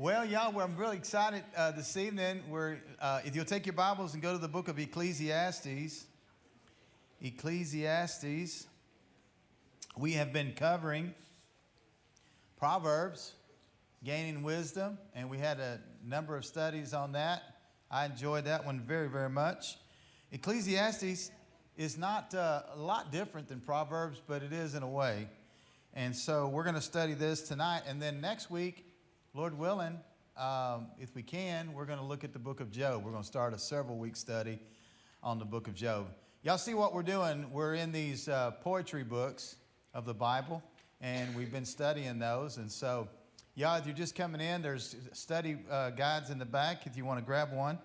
Well, y'all, well, I'm really excited uh, this evening. We're, uh, if you'll take your Bibles and go to the book of Ecclesiastes, Ecclesiastes, we have been covering Proverbs, gaining wisdom, and we had a number of studies on that. I enjoyed that one very, very much. Ecclesiastes is not uh, a lot different than Proverbs, but it is in a way. And so we're going to study this tonight, and then next week Lord willing, um, if we can, we're going to look at the book of Job. We're going to start a several week study on the book of Job. Y'all see what we're doing? We're in these uh, poetry books of the Bible, and we've been studying those. And so, y'all, if you're just coming in, there's study uh, guides in the back if you want to grab one.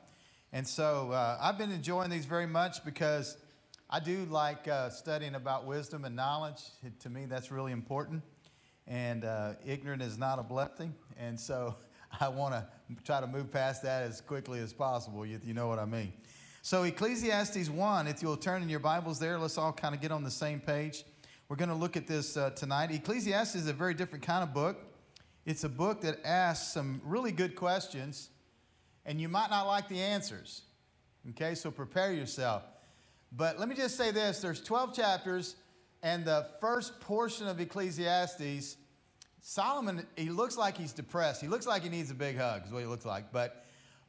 And so, uh, I've been enjoying these very much because I do like uh, studying about wisdom and knowledge. To me, that's really important and uh, ignorant is not a blessing. And so I want to try to move past that as quickly as possible, if you know what I mean. So, Ecclesiastes 1, if you'll turn in your Bibles there, let's all kind of get on the same page. We're going to look at this uh, tonight. Ecclesiastes is a very different kind of book. It's a book that asks some really good questions, and you might not like the answers. Okay, so prepare yourself. But let me just say this there's 12 chapters, and the first portion of Ecclesiastes, Solomon, he looks like he's depressed. He looks like he needs a big hug, is what he looks like. But,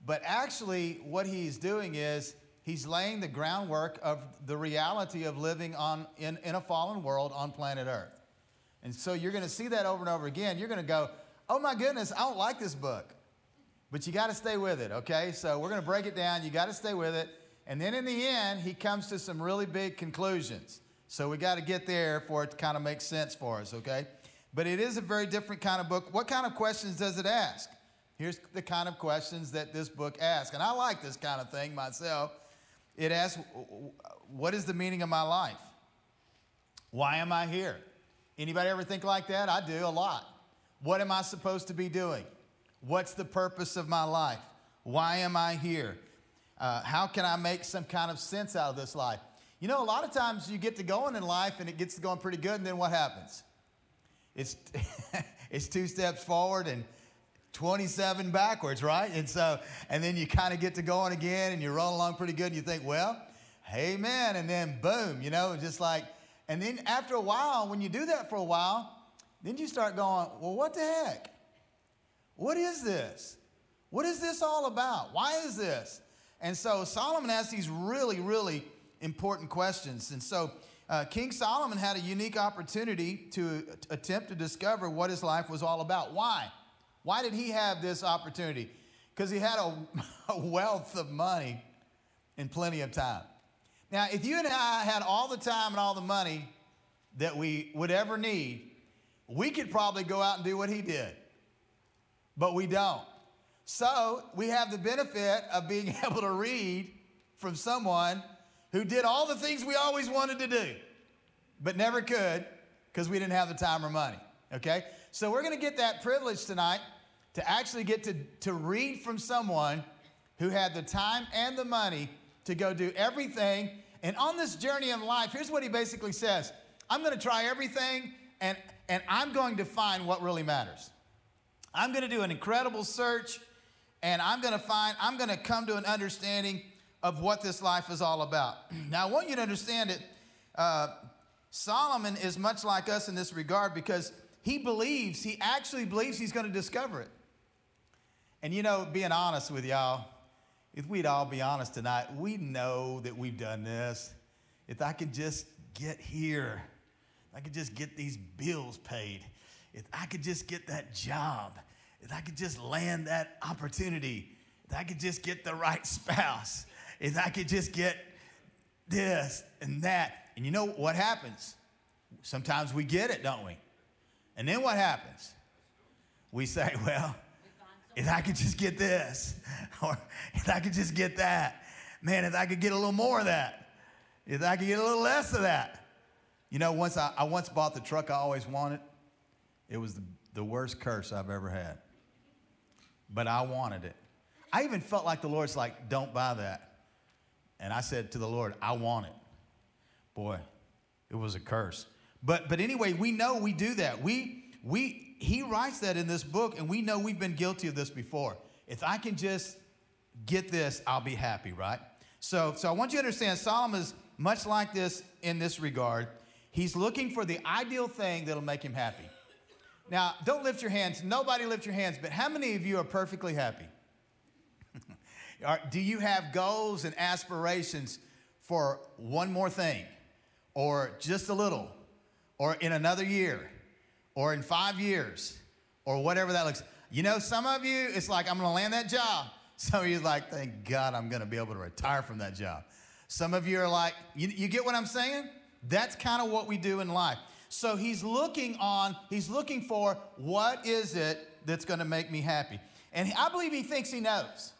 but actually, what he's doing is he's laying the groundwork of the reality of living on, in, in a fallen world on planet Earth. And so you're going to see that over and over again. You're going to go, oh my goodness, I don't like this book. But you got to stay with it, okay? So we're going to break it down. You got to stay with it. And then in the end, he comes to some really big conclusions. So we got to get there for it to kind of make sense for us, okay? But it is a very different kind of book. What kind of questions does it ask? Here's the kind of questions that this book asks. And I like this kind of thing myself. It asks, What is the meaning of my life? Why am I here? Anybody ever think like that? I do a lot. What am I supposed to be doing? What's the purpose of my life? Why am I here? Uh, how can I make some kind of sense out of this life? You know, a lot of times you get to going in life and it gets to going pretty good, and then what happens? It's, it's two steps forward and 27 backwards, right? And so, and then you kind of get to going again and you roll along pretty good and you think, well, hey man, and then boom, you know, just like, and then after a while, when you do that for a while, then you start going, well, what the heck? What is this? What is this all about? Why is this? And so Solomon asks these really, really important questions. And so, uh, King Solomon had a unique opportunity to attempt to discover what his life was all about. Why? Why did he have this opportunity? Because he had a, a wealth of money and plenty of time. Now, if you and I had all the time and all the money that we would ever need, we could probably go out and do what he did. But we don't. So we have the benefit of being able to read from someone who did all the things we always wanted to do, but never could because we didn't have the time or money. Okay? So we're going to get that privilege tonight to actually get to, to read from someone who had the time and the money to go do everything. And on this journey in life, here's what he basically says I'm going to try everything and, and I'm going to find what really matters. I'm going to do an incredible search and I'm going to find, I'm going to come to an understanding of what this life is all about. Now, I want you to understand it. Uh, Solomon is much like us in this regard because he believes, he actually believes he's going to discover it. And you know, being honest with y'all, if we'd all be honest tonight, we know that we've done this. If I could just get here, if I could just get these bills paid, if I could just get that job, if I could just land that opportunity, if I could just get the right spouse, if I could just get this and that. And you know what happens? Sometimes we get it, don't we? And then what happens? We say, well, if I could just get this, or if I could just get that, man, if I could get a little more of that, if I could get a little less of that. You know, once I, I once bought the truck I always wanted. It was the, the worst curse I've ever had. But I wanted it. I even felt like the Lord's like, don't buy that. And I said to the Lord, I want it. Boy, it was a curse. But, but anyway, we know we do that. We, we he writes that in this book, and we know we've been guilty of this before. If I can just get this, I'll be happy, right? So, so I want you to understand Solomon is much like this in this regard. He's looking for the ideal thing that'll make him happy. Now, don't lift your hands. Nobody lift your hands, but how many of you are perfectly happy? Do you have goals and aspirations for one more thing, or just a little, or in another year, or in five years, or whatever that looks? You know, some of you, it's like, I'm gonna land that job. Some of you like, thank God I'm gonna be able to retire from that job. Some of you are like, you, you get what I'm saying? That's kind of what we do in life. So he's looking on, he's looking for what is it that's gonna make me happy. And I believe he thinks he knows.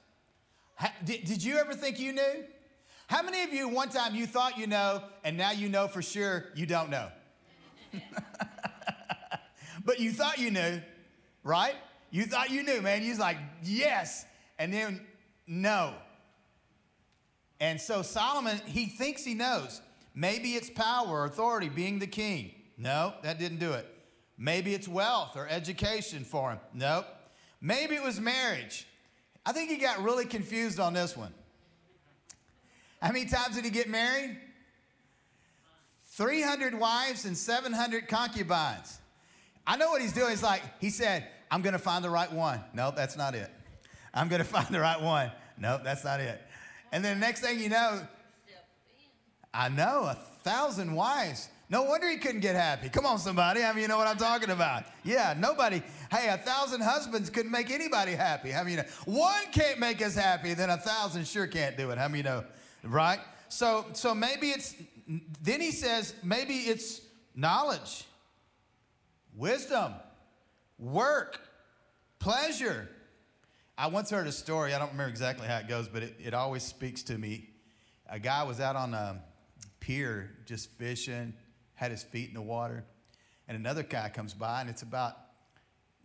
Did, did you ever think you knew? How many of you one time you thought you know and now you know for sure you don't know? but you thought you knew, right? You thought you knew, man. You was like, yes. And then no. And so Solomon, he thinks he knows. Maybe it's power or authority, being the king. No, that didn't do it. Maybe it's wealth or education for him. Nope. Maybe it was marriage. I think he got really confused on this one. How many times did he get married? 300 wives and 700 concubines. I know what he's doing. He's like, he said, I'm going to find the right one. No, that's not it. I'm going to find the right one. No, that's not it. And then the next thing you know, I know, a thousand wives. No wonder he couldn't get happy. Come on, somebody. I mean, you know what I'm talking about. Yeah, nobody. Hey, a thousand husbands couldn't make anybody happy. I mean, one can't make us happy, then a thousand sure can't do it. How I many you know, right? So, so maybe it's. Then he says maybe it's knowledge, wisdom, work, pleasure. I once heard a story. I don't remember exactly how it goes, but it, it always speaks to me. A guy was out on a pier just fishing, had his feet in the water, and another guy comes by, and it's about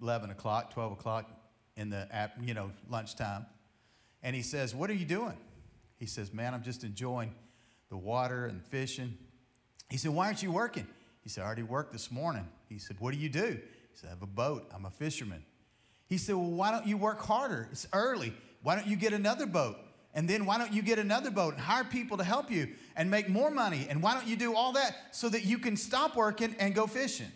11 o'clock, 12 o'clock in the, you know, lunchtime. And he says, What are you doing? He says, Man, I'm just enjoying the water and fishing. He said, Why aren't you working? He said, I already worked this morning. He said, What do you do? He said, I have a boat. I'm a fisherman. He said, Well, why don't you work harder? It's early. Why don't you get another boat? And then why don't you get another boat and hire people to help you and make more money? And why don't you do all that so that you can stop working and go fishing?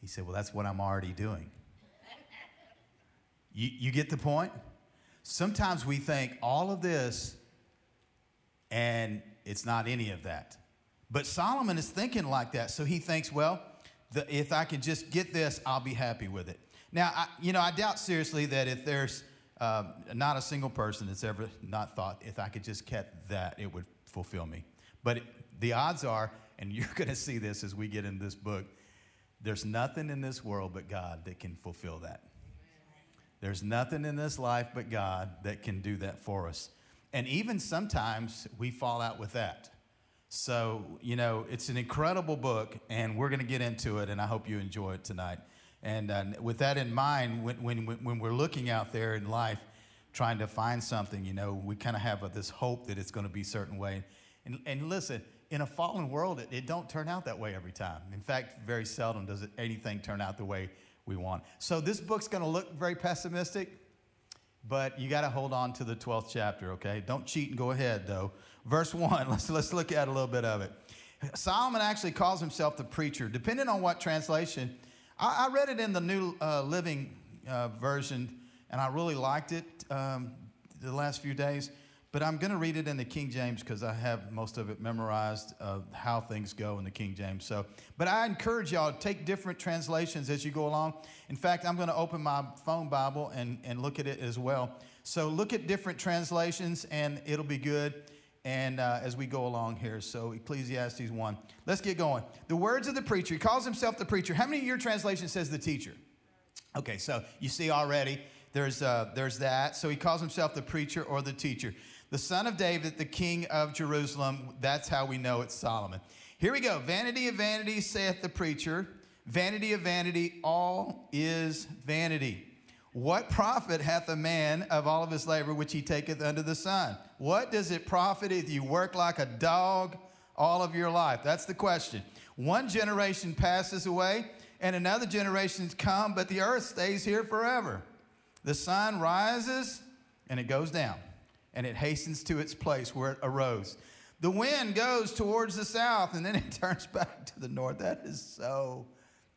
He said, Well, that's what I'm already doing. You, you get the point? Sometimes we think all of this and it's not any of that. But Solomon is thinking like that. So he thinks, Well, the, if I can just get this, I'll be happy with it. Now, I, you know, I doubt seriously that if there's uh, not a single person that's ever not thought, if I could just get that, it would fulfill me. But it, the odds are, and you're going to see this as we get in this book, there's nothing in this world but God that can fulfill that. There's nothing in this life but God that can do that for us. And even sometimes we fall out with that. So, you know, it's an incredible book, and we're going to get into it, and I hope you enjoy it tonight. And uh, with that in mind, when, when, when we're looking out there in life, trying to find something, you know, we kind of have a, this hope that it's going to be a certain way. And, and listen, in a fallen world, it, it don't turn out that way every time. In fact, very seldom does it, anything turn out the way we want. So this book's going to look very pessimistic, but you got to hold on to the 12th chapter, okay? Don't cheat and go ahead, though. Verse 1, let's, let's look at a little bit of it. Solomon actually calls himself the preacher. Depending on what translation, I, I read it in the New uh, Living uh, Version, and I really liked it um, the last few days. But I'm going to read it in the King James because I have most of it memorized of how things go in the King James. So, but I encourage y'all to take different translations as you go along. In fact, I'm going to open my phone Bible and, and look at it as well. So look at different translations, and it'll be good and uh, as we go along here. So Ecclesiastes 1. Let's get going. The words of the preacher. He calls himself the preacher. How many of your translation says the teacher? Okay, so you see already there's, uh, there's that. So he calls himself the preacher or the teacher. The son of David, the king of Jerusalem. That's how we know it's Solomon. Here we go. Vanity of vanity, saith the preacher. Vanity of vanity, all is vanity. What profit hath a man of all of his labor which he taketh under the sun? What does it profit if you work like a dog all of your life? That's the question. One generation passes away, and another generation's come, but the earth stays here forever. The sun rises and it goes down, and it hastens to its place where it arose. The wind goes towards the south, and then it turns back to the north. That is so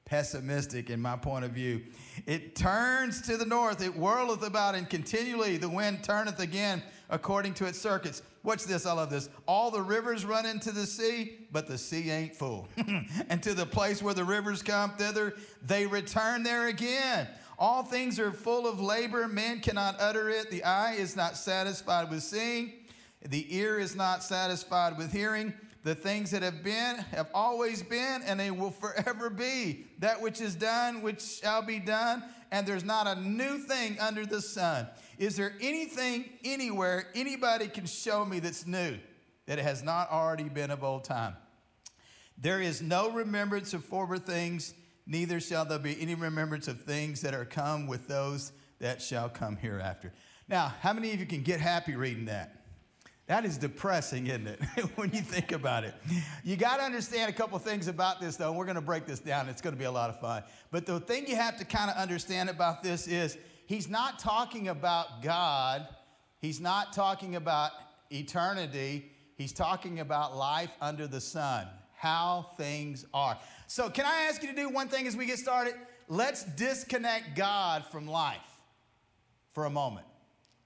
pessimistic in my point of view. It turns to the north, it whirleth about, and continually the wind turneth again according to its circuits. Watch this, I love this. All the rivers run into the sea, but the sea ain't full. and to the place where the rivers come thither, they return there again. All things are full of labor, man cannot utter it. The eye is not satisfied with seeing, the ear is not satisfied with hearing. The things that have been have always been, and they will forever be. That which is done, which shall be done, and there's not a new thing under the sun. Is there anything anywhere anybody can show me that's new that has not already been of old time? There is no remembrance of former things, neither shall there be any remembrance of things that are come with those that shall come hereafter. Now, how many of you can get happy reading that? That is depressing, isn't it, when you think about it? You got to understand a couple things about this, though. We're going to break this down. It's going to be a lot of fun. But the thing you have to kind of understand about this is he's not talking about God, he's not talking about eternity, he's talking about life under the sun, how things are. So, can I ask you to do one thing as we get started? Let's disconnect God from life for a moment,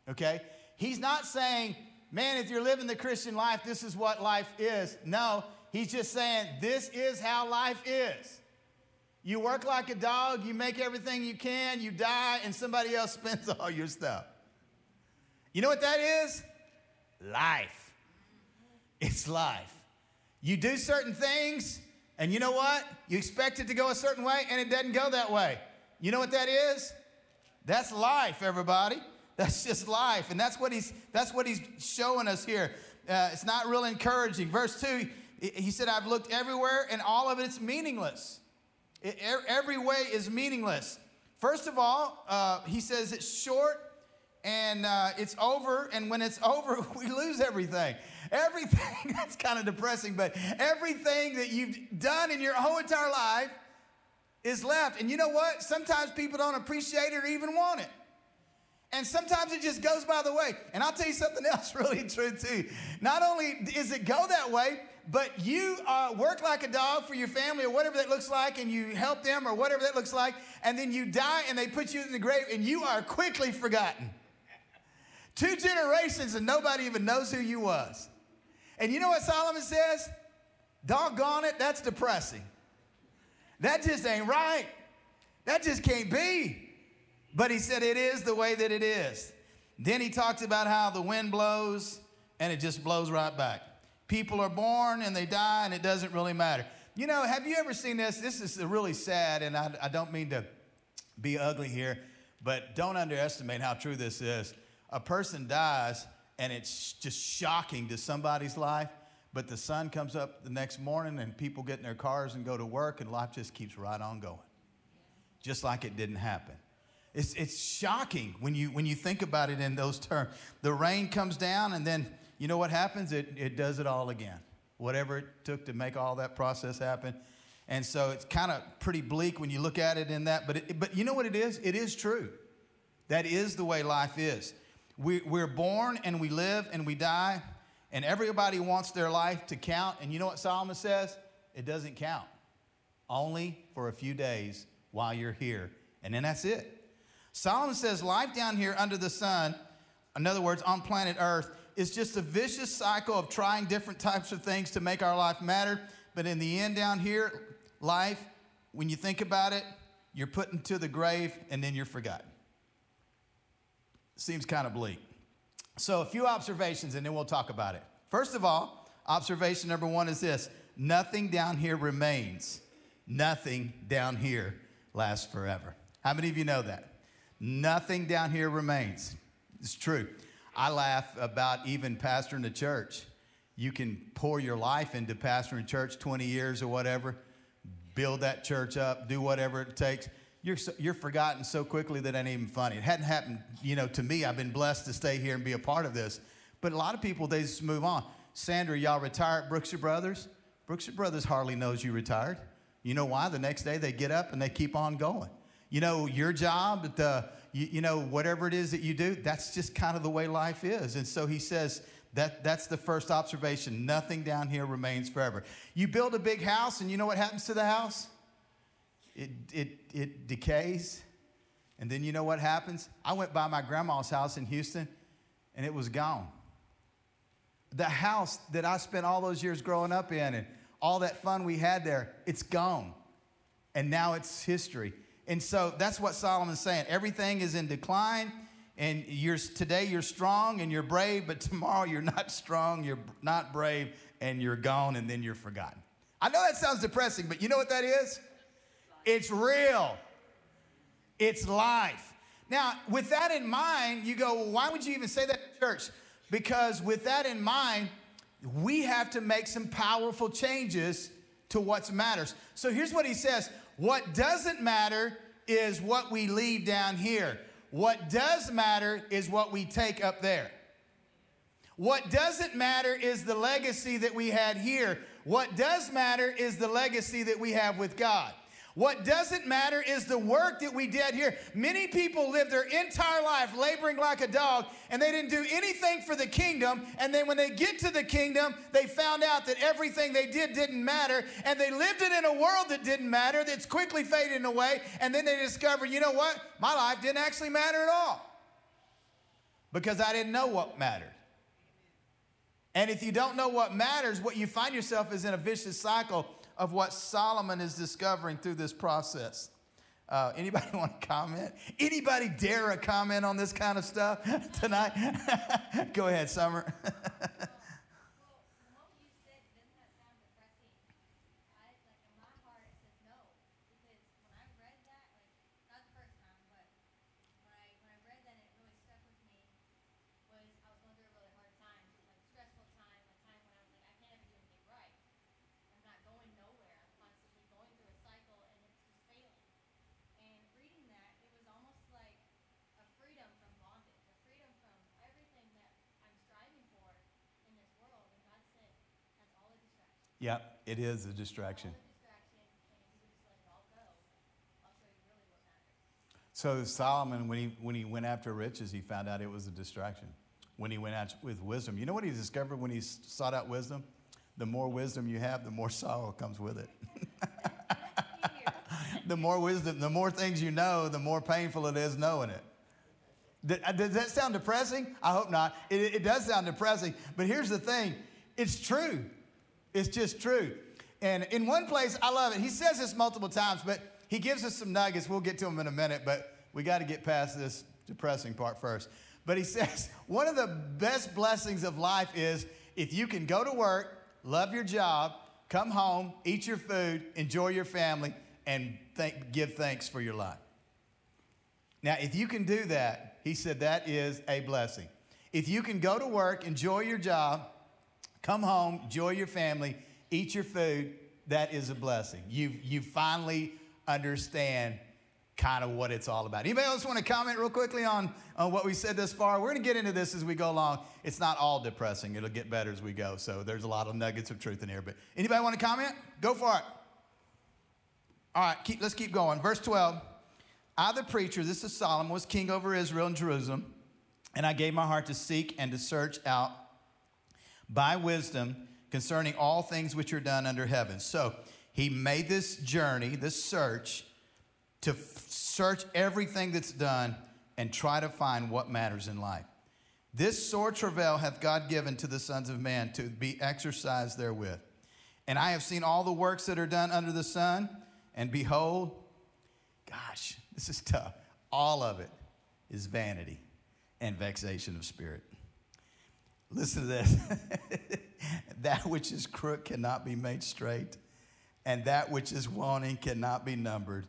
okay? He's not saying, man, if you're living the Christian life, this is what life is. No, he's just saying, this is how life is. You work like a dog, you make everything you can, you die, and somebody else spends all your stuff. You know what that is? Life. It's life. You do certain things, and you know what? You expect it to go a certain way, and it doesn't go that way. You know what that is? That's life, everybody. That's just life, and that's what he's that's what he's showing us here. Uh, it's not real encouraging. Verse two, he said, "I've looked everywhere, and all of it's meaningless. It, every way is meaningless." First of all, uh, he says it's short and uh, it's over, and when it's over, we lose everything. Everything, that's kind of depressing, but everything that you've done in your whole entire life is left. And you know what? Sometimes people don't appreciate it or even want it. And sometimes it just goes by the way. And I'll tell you something else really true too. Not only is it go that way, but you uh, work like a dog for your family or whatever that looks like, and you help them or whatever that looks like, and then you die and they put you in the grave and you are quickly forgotten. Two generations and nobody even knows who you was. And you know what Solomon says? Doggone it, that's depressing. That just ain't right. That just can't be. But he said it is the way that it is. Then he talks about how the wind blows and it just blows right back. People are born and they die and it doesn't really matter. You know, have you ever seen this? This is really sad, and I, I don't mean to be ugly here, but don't underestimate how true this is. A person dies and it's just shocking to somebody's life, but the sun comes up the next morning and people get in their cars and go to work and life just keeps right on going, just like it didn't happen. It's, it's shocking when you, when you think about it in those terms. The rain comes down, and then you know what happens? It, it does it all again. Whatever it took to make all that process happen. And so it's kind of pretty bleak when you look at it in that. But, it, but you know what it is? It is true. That is the way life is. We, we're born and we live and we die, and everybody wants their life to count. And you know what Solomon says? It doesn't count. Only for a few days while you're here. And then that's it. Solomon says life down here under the sun, in other words, on planet Earth, is just a vicious cycle of trying different types of things to make our life matter. But in the end, down here, life, when you think about it, you're put into the grave and then you're forgotten. Seems kind of bleak. So, a few observations and then we'll talk about it. First of all, observation number one is this nothing down here remains, nothing down here lasts forever. How many of you know that? Nothing down here remains. It's true. I laugh about even pastoring the church. You can pour your life into pastoring a church 20 years or whatever, build that church up, do whatever it takes. You're, so, you're forgotten so quickly that ain't even funny. It hadn't happened, you know, to me. I've been blessed to stay here and be a part of this. But a lot of people, they just move on. Sandra, y'all retired at Brookshire Brothers? Brookshire Brothers hardly knows you retired. You know why? The next day they get up and they keep on going. You know, your job, the, you, you know, whatever it is that you do, that's just kind of the way life is. And so he says, that, that's the first observation. Nothing down here remains forever. You build a big house, and you know what happens to the house? It, it, it decays. And then you know what happens? I went by my grandma's house in Houston, and it was gone. The house that I spent all those years growing up in and all that fun we had there, it's gone. And now it's history. And so that's what Solomon's saying. Everything is in decline and you're today you're strong and you're brave but tomorrow you're not strong you're not brave and you're gone and then you're forgotten. I know that sounds depressing but you know what that is? It's real. It's life. Now with that in mind you go well, why would you even say that in church? Because with that in mind we have to make some powerful changes to what matters. So here's what he says what doesn't matter is what we leave down here what does matter is what we take up there. What doesn't matter is the legacy that we had here. What does matter is the legacy that we have with God. What doesn't matter is the work that we did here. Many people lived their entire life laboring like a dog and they didn't do anything for the kingdom. And then when they get to the kingdom, they found out that everything they did didn't matter. And they lived it in a world that didn't matter, that's quickly fading away. And then they discover, you know what? My life didn't actually matter at all because I didn't know what mattered. And if you don't know what matters, what you find yourself is in a vicious cycle of what Solomon is discovering through this process. Uh, anybody want to comment? Anybody dare a comment on this kind of stuff tonight? Go ahead, Summer. Yeah, it is a distraction. So Solomon, when he, when he went after riches, he found out it was a distraction. When he went out with wisdom, you know what he discovered when he sought out wisdom? The more wisdom you have, the more sorrow comes with it. the more wisdom, the more things you know, the more painful it is knowing it. Uh, does that sound depressing? I hope not. It, it does sound depressing, but here's the thing it's true. It's just true. And in one place, I love it. He says this multiple times, but he gives us some nuggets. We'll get to them in a minute, but we got to get past this depressing part first. But he says one of the best blessings of life is if you can go to work, love your job, come home, eat your food, enjoy your family, and thank, give thanks for your life. Now, if you can do that, he said that is a blessing. If you can go to work, enjoy your job, Come home, enjoy your family, eat your food. That is a blessing. You you finally understand kind of what it's all about. Anybody else want to comment real quickly on, on what we said thus far? We're going to get into this as we go along. It's not all depressing. It'll get better as we go. So there's a lot of nuggets of truth in here. But anybody want to comment? Go for it. All right, keep, let's keep going. Verse 12. I, the preacher, this is Solomon, was king over Israel and Jerusalem, and I gave my heart to seek and to search out by wisdom concerning all things which are done under heaven. So he made this journey, this search, to f- search everything that's done and try to find what matters in life. This sore travail hath God given to the sons of man to be exercised therewith. And I have seen all the works that are done under the sun, and behold, gosh, this is tough. All of it is vanity and vexation of spirit. Listen to this. that which is crooked cannot be made straight, and that which is wanting cannot be numbered.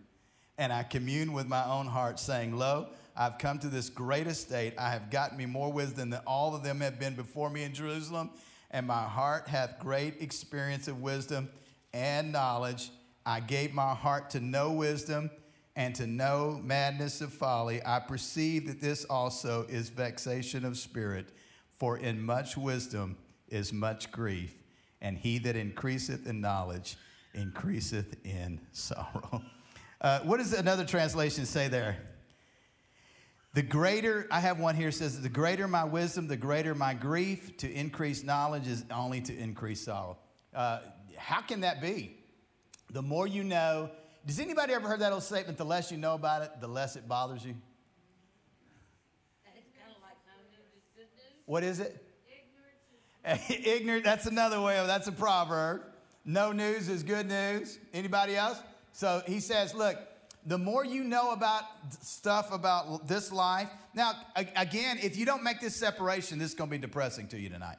And I commune with my own heart, saying, Lo, I've come to this great estate. I have gotten me more wisdom than all of them have been before me in Jerusalem, and my heart hath great experience of wisdom and knowledge. I gave my heart to know wisdom and to know madness of folly. I perceive that this also is vexation of spirit for in much wisdom is much grief, and he that increaseth in knowledge increaseth in sorrow. Uh, what does another translation say there? The greater, I have one here says, the greater my wisdom, the greater my grief. To increase knowledge is only to increase sorrow. Uh, how can that be? The more you know, does anybody ever heard that old statement, the less you know about it, the less it bothers you? What is it? Ignorance. Ignorant, that's another way of, that's a proverb. No news is good news. Anybody else? So he says, look, the more you know about stuff about this life. Now, again, if you don't make this separation, this is going to be depressing to you tonight.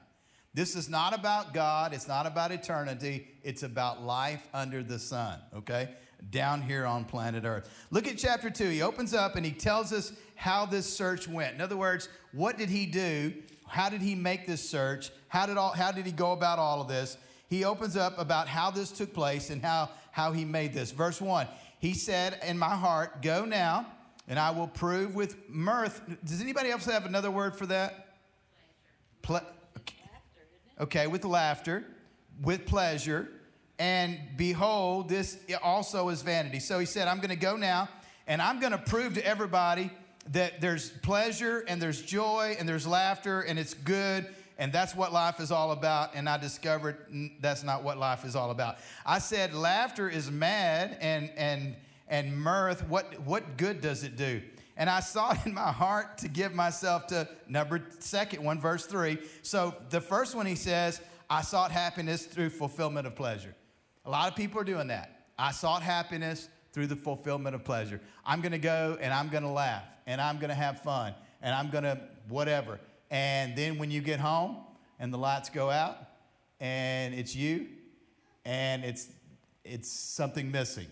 This is not about God, it's not about eternity, it's about life under the sun, okay? Down here on planet Earth. Look at chapter 2. He opens up and he tells us how this search went. In other words, what did he do? How did he make this search? How did all how did he go about all of this? He opens up about how this took place and how how he made this. Verse 1. He said in my heart, "Go now, and I will prove with mirth." Does anybody else have another word for that? Ple- Okay, with laughter, with pleasure, and behold, this also is vanity. So he said, I'm going to go now, and I'm going to prove to everybody that there's pleasure and there's joy and there's laughter and it's good and that's what life is all about and i discovered that's not what life is all about i said laughter is mad and and and mirth what what good does it do and I sought in my heart to give myself to number second one, verse three. So the first one he says, I sought happiness through fulfillment of pleasure. A lot of people are doing that. I sought happiness through the fulfillment of pleasure. I'm gonna go and I'm gonna laugh and I'm gonna have fun and I'm gonna whatever. And then when you get home and the lights go out and it's you and it's it's something missing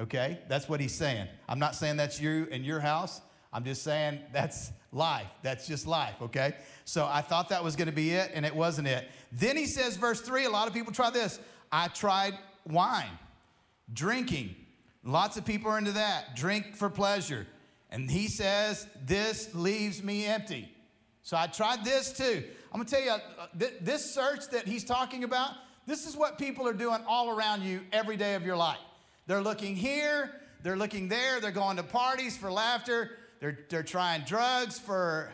Okay? That's what he's saying. I'm not saying that's you in your house. I'm just saying that's life. That's just life, okay? So I thought that was going to be it, and it wasn't it. Then he says, verse three, a lot of people try this. I tried wine, drinking. Lots of people are into that. Drink for pleasure. And he says, This leaves me empty. So I tried this too. I'm going to tell you, uh, this search that he's talking about, this is what people are doing all around you every day of your life. They're looking here, they're looking there, they're going to parties for laughter, they're, they're trying drugs for,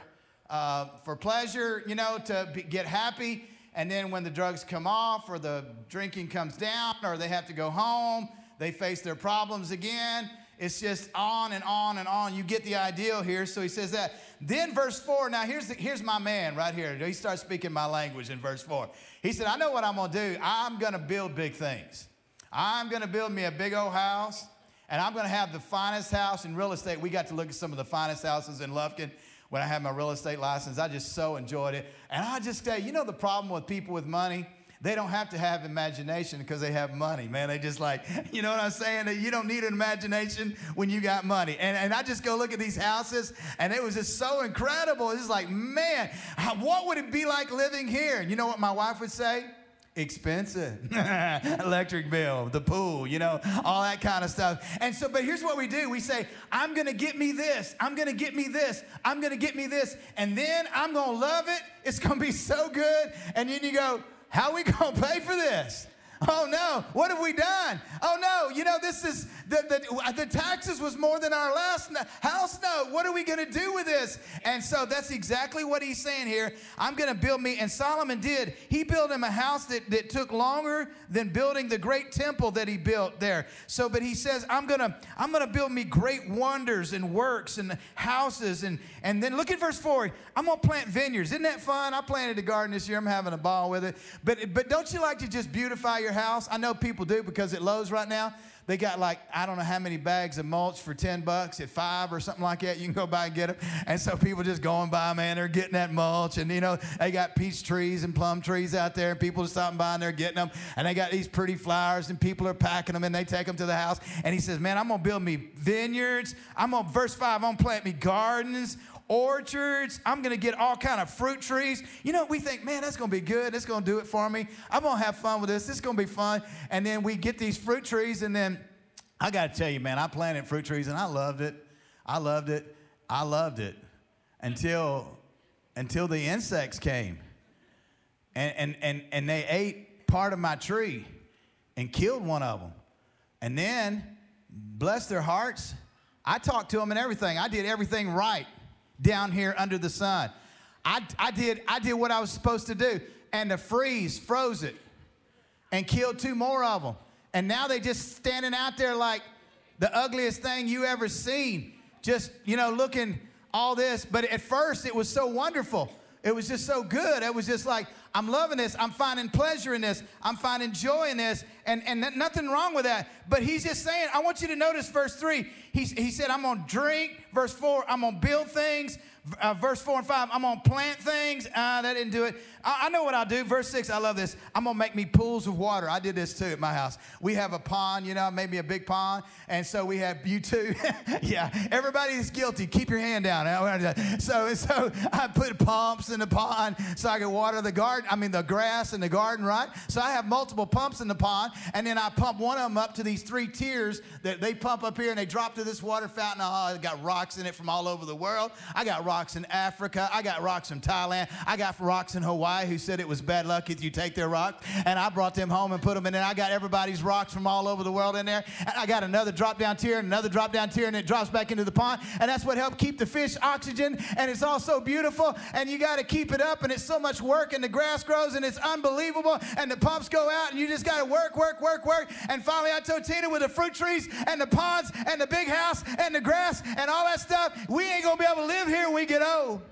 uh, for pleasure, you know, to be, get happy. And then when the drugs come off or the drinking comes down or they have to go home, they face their problems again. It's just on and on and on. You get the ideal here. So he says that. Then verse 4, now here's, the, here's my man right here. He starts speaking my language in verse 4. He said, I know what I'm going to do. I'm going to build big things. I'm going to build me a big old house, and I'm going to have the finest house in real estate. We got to look at some of the finest houses in Lufkin when I had my real estate license. I just so enjoyed it. And I just say, you know, the problem with people with money? They don't have to have imagination because they have money, man. They just like, you know what I'm saying? You don't need an imagination when you got money. And, and I just go look at these houses, and it was just so incredible. It's like, man, what would it be like living here? And you know what my wife would say? expensive. Electric bill, the pool, you know, all that kind of stuff. And so, but here's what we do we say, I'm gonna get me this, I'm gonna get me this, I'm gonna get me this, and then I'm gonna love it. It's gonna be so good. And then you go, How we gonna pay for this? Oh no, what have we done? Oh no, you know, this is the, the, the taxes was more than our last house note. What are we going to do with this? And so that's exactly what he's saying here. I'm going to build me, and Solomon did. He built him a house that, that took longer than building the great temple that he built there. So, but he says, I'm going to, I'm going to build me great wonders and works and houses. And, and then look at verse four. I'm going to plant vineyards. Isn't that fun? I planted a garden this year. I'm having a ball with it. But, but don't you like to just beautify your house? I know people do because at Lowe's right now, they got like, I don't know how many bags of mulch for 10 bucks at five or something like that. You can go by and get them. And so people just going by, man, they're getting that mulch. And, you know, they got peach trees and plum trees out there, and people are stopping by and they're getting them. And they got these pretty flowers, and people are packing them and they take them to the house. And he says, Man, I'm going to build me vineyards. I'm going to, verse five, I'm going to plant me gardens orchards. I'm going to get all kind of fruit trees. You know, we think, man, that's going to be good. It's going to do it for me. I'm going to have fun with this. This is going to be fun. And then we get these fruit trees, and then I got to tell you, man, I planted fruit trees, and I loved it. I loved it. I loved it until until the insects came, and and and and they ate part of my tree and killed one of them. And then, bless their hearts, I talked to them and everything. I did everything right down here under the sun. I, I, did, I did what I was supposed to do. And the freeze froze it and killed two more of them. And now they just standing out there like the ugliest thing you ever seen. Just, you know, looking all this. But at first, it was so wonderful. It was just so good. It was just like, I'm loving this. I'm finding pleasure in this. I'm finding joy in this. And, and nothing wrong with that. But he's just saying, I want you to notice verse 3. He's, he said, I'm going to drink. Verse 4, I'm going to build things. Uh, verse 4 and 5, I'm going to plant things. Uh, that didn't do it. I, I know what I'll do. Verse 6, I love this. I'm going to make me pools of water. I did this too at my house. We have a pond, you know, maybe a big pond. And so we have you too. yeah, everybody's guilty. Keep your hand down. So, so I put pumps in the pond so I can water the garden, I mean, the grass in the garden, right? So I have multiple pumps in the pond. And then I pump one of them up to these three tiers that they pump up here and they drop to this water fountain. Oh, it got rocks in it from all over the world. I got rocks in Africa. I got rocks from Thailand. I got rocks in Hawaii who said it was bad luck if you take their rocks. And I brought them home and put them in there. I got everybody's rocks from all over the world in there. And I got another drop down tier and another drop down tier and it drops back into the pond. And that's what helped keep the fish oxygen. And it's all so beautiful. And you got to keep it up. And it's so much work. And the grass grows and it's unbelievable. And the pumps go out and you just got to work, work, work, work. And finally, I told Tina with the fruit trees and the ponds and the big house and the grass and all that stuff, we ain't going to be able to live here when we get old.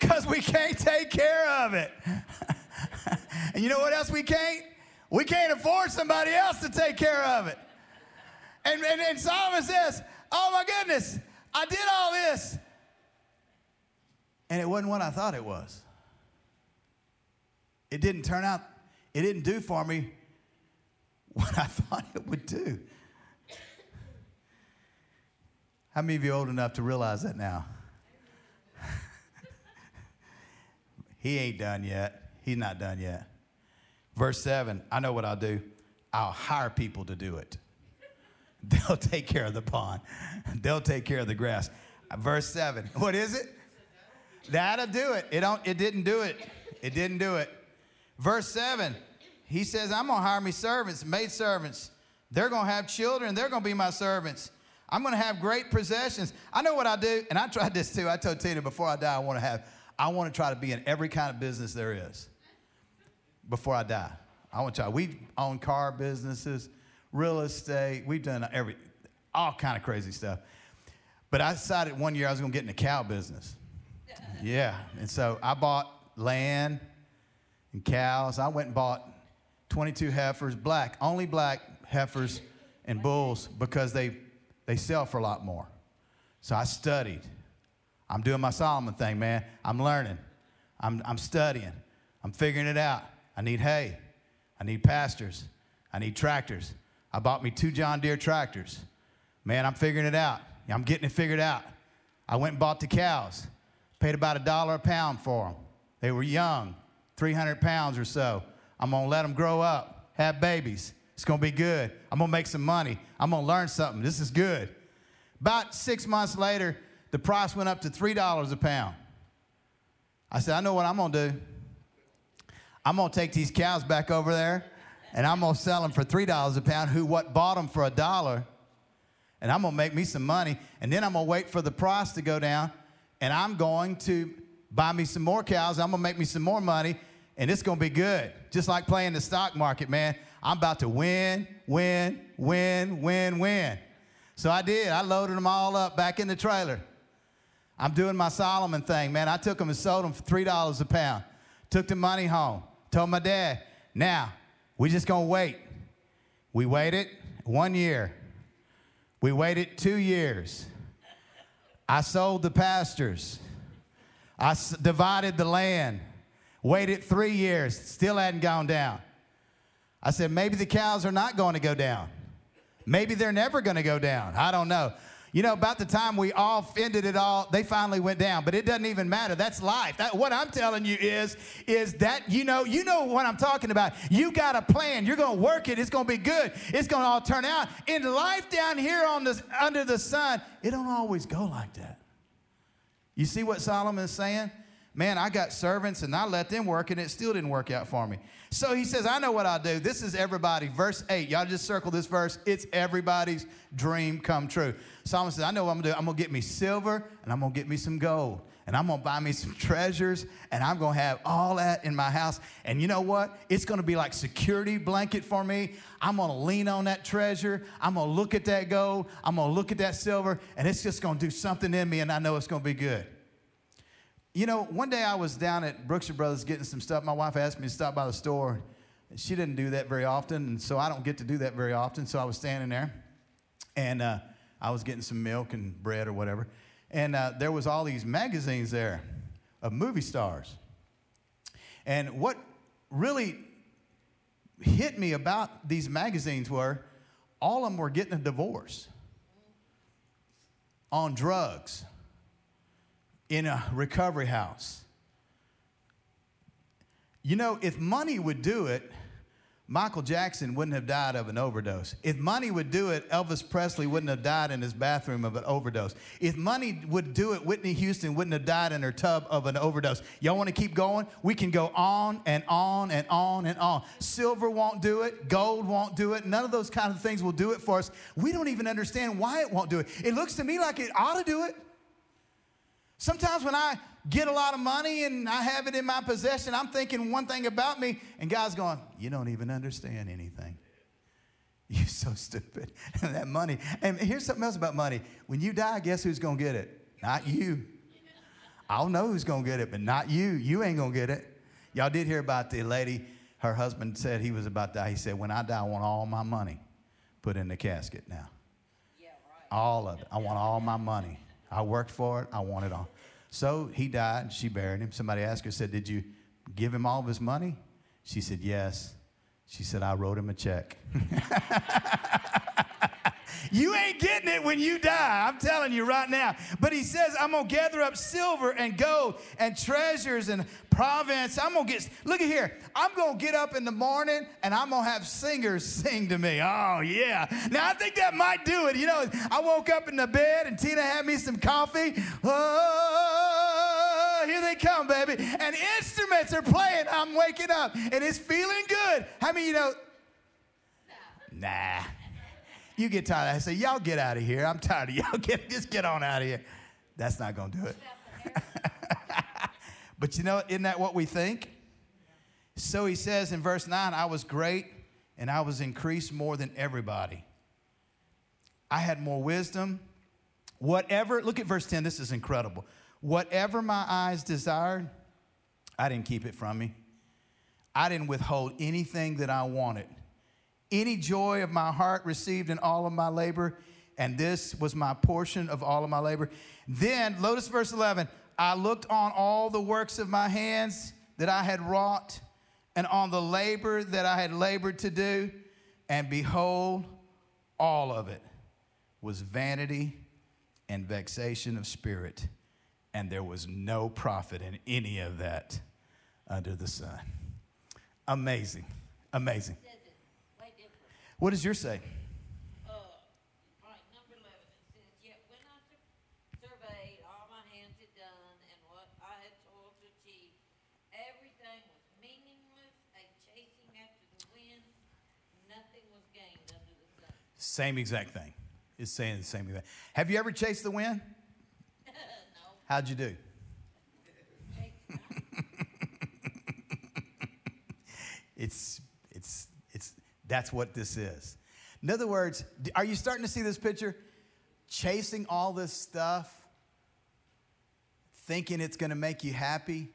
Because we can't take care of it. and you know what else we can't? We can't afford somebody else to take care of it. And, and, and Solomon says, Oh my goodness, I did all this. And it wasn't what I thought it was. It didn't turn out, it didn't do for me what I thought it would do. How many of you old enough to realize that now? He ain't done yet. He's not done yet. Verse 7 I know what I'll do. I'll hire people to do it. They'll take care of the pond, they'll take care of the grass. Verse 7 What is it? That'll do it. It, don't, it didn't do it. It didn't do it. Verse 7 He says, I'm going to hire me servants, maid servants. They're going to have children. They're going to be my servants. I'm going to have great possessions. I know what I do, and I tried this too. I told Tina before I die, I want to have, I want to try to be in every kind of business there is before I die. I want to try. We own car businesses, real estate. We've done every, all kind of crazy stuff. But I decided one year I was going to get in the cow business. Yeah, and so I bought land and cows. I went and bought 22 heifers, black, only black heifers and bulls because they they sell for a lot more. So I studied. I'm doing my Solomon thing, man. I'm learning. I'm, I'm studying. I'm figuring it out. I need hay. I need pastures. I need tractors. I bought me two John Deere tractors. Man, I'm figuring it out. I'm getting it figured out. I went and bought the cows. Paid about a dollar a pound for them. They were young, 300 pounds or so. I'm to let them grow up, have babies. It's to be good. I'm to make some money. I'm to learn something. This is good. About six months later, the price went up to $3 a pound. I said, I know what I'm going to do. I'm going to take these cows back over there and I'm going to sell them for $3 a pound, who what bought them for a dollar. And I'm going to make me some money. And then I'm going to wait for the price to go down and I'm going to buy me some more cows. I'm going to make me some more money and it's going to be good. Just like playing the stock market, man. I'm about to win, win, win, win, win. So I did. I loaded them all up back in the trailer. I'm doing my Solomon thing, man. I took them and sold them for $3 a pound. Took the money home. Told my dad, now, we just gonna wait. We waited one year. We waited two years. I sold the pastures. I s- divided the land. Waited three years. Still hadn't gone down. I said, maybe the cows are not going to go down. Maybe they're never going to go down. I don't know. You know, about the time we all ended it all, they finally went down. But it doesn't even matter. That's life. That, what I'm telling you is, is that you know, you know what I'm talking about. You got a plan. You're to work it. It's to be good. It's to all turn out. In life down here on this under the sun, it don't always go like that. You see what Solomon is saying? Man, I got servants and I let them work and it still didn't work out for me. So he says, I know what I'll do. This is everybody. Verse 8. Y'all just circle this verse. It's everybody's dream come true. Psalmist says, I know what I'm gonna do. I'm gonna get me silver and I'm gonna get me some gold. And I'm gonna buy me some treasures and I'm gonna have all that in my house. And you know what? It's gonna be like security blanket for me. I'm gonna lean on that treasure. I'm gonna look at that gold. I'm gonna look at that silver, and it's just gonna do something in me, and I know it's gonna be good. You know, one day I was down at Brookshire Brothers getting some stuff. My wife asked me to stop by the store. She didn't do that very often, and so I don't get to do that very often. So I was standing there, and uh, I was getting some milk and bread or whatever. And uh, there was all these magazines there of movie stars. And what really hit me about these magazines were all of them were getting a divorce on drugs in a recovery house. You know, if money would do it, Michael Jackson wouldn't have died of an overdose. If money would do it, Elvis Presley wouldn't have died in his bathroom of an overdose. If money would do it, Whitney Houston wouldn't have died in her tub of an overdose. Y'all want to keep going? We can go on and on and on and on. Silver won't do it, gold won't do it. None of those kind of things will do it for us. We don't even understand why it won't do it. It looks to me like it ought to do it. Sometimes when I get a lot of money and I have it in my possession, I'm thinking one thing about me, and God's going, You don't even understand anything. You're so stupid. that money. And here's something else about money. When you die, guess who's going to get it? Not you. I'll know who's going to get it, but not you. You ain't going to get it. Y'all did hear about the lady, her husband said he was about to die. He said, When I die, I want all my money put in the casket now. Yeah, right. All of it. I want all my money. I worked for it. I want it all. So he died. She buried him. Somebody asked her, said, Did you give him all of his money? She said, Yes. She said, I wrote him a check. you ain't getting it when you die. I'm telling you right now. But he says, I'm going to gather up silver and gold and treasures and province. I'm going to get, look at here. I'm going to get up in the morning and I'm going to have singers sing to me. Oh, yeah. Now, I think that might do it. You know, I woke up in the bed and Tina had me some coffee. Oh, here they come, baby. And instruments are playing. I'm waking up and it's feeling good. How many you know? Nah. You get tired. I say, y'all get out of here. I'm tired of y'all. Get, just get on out of here. That's not going to do it. but you know, isn't that what we think? So he says in verse 9, I was great and I was increased more than everybody. I had more wisdom. Whatever, look at verse 10, this is incredible. Whatever my eyes desired, I didn't keep it from me. I didn't withhold anything that I wanted any joy of my heart received in all of my labor, and this was my portion of all of my labor. Then, notice verse 11 I looked on all the works of my hands that I had wrought, and on the labor that I had labored to do, and behold, all of it was vanity and vexation of spirit, and there was no profit in any of that under the sun. Amazing, amazing. What does yours say? Uh, right, number 11, it says, Yet when I surveyed all my hands had done and what I had toiled to achieve, everything was meaningless, a chasing after the wind. Nothing was gained under the sun. Same exact thing. It's saying the same thing. Have you ever chased the wind? no. How'd you do? it's that's what this is. In other words, are you starting to see this picture? Chasing all this stuff, thinking it's going to make you happy,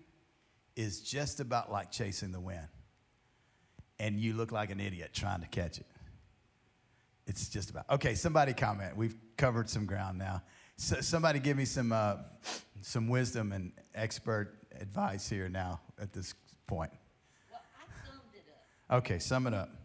is just about like chasing the wind. And you look like an idiot trying to catch it. It's just about. Okay, somebody comment. We've covered some ground now. So somebody give me some, uh, some wisdom and expert advice here now at this point. Well, I summed it up. Okay, sum it up.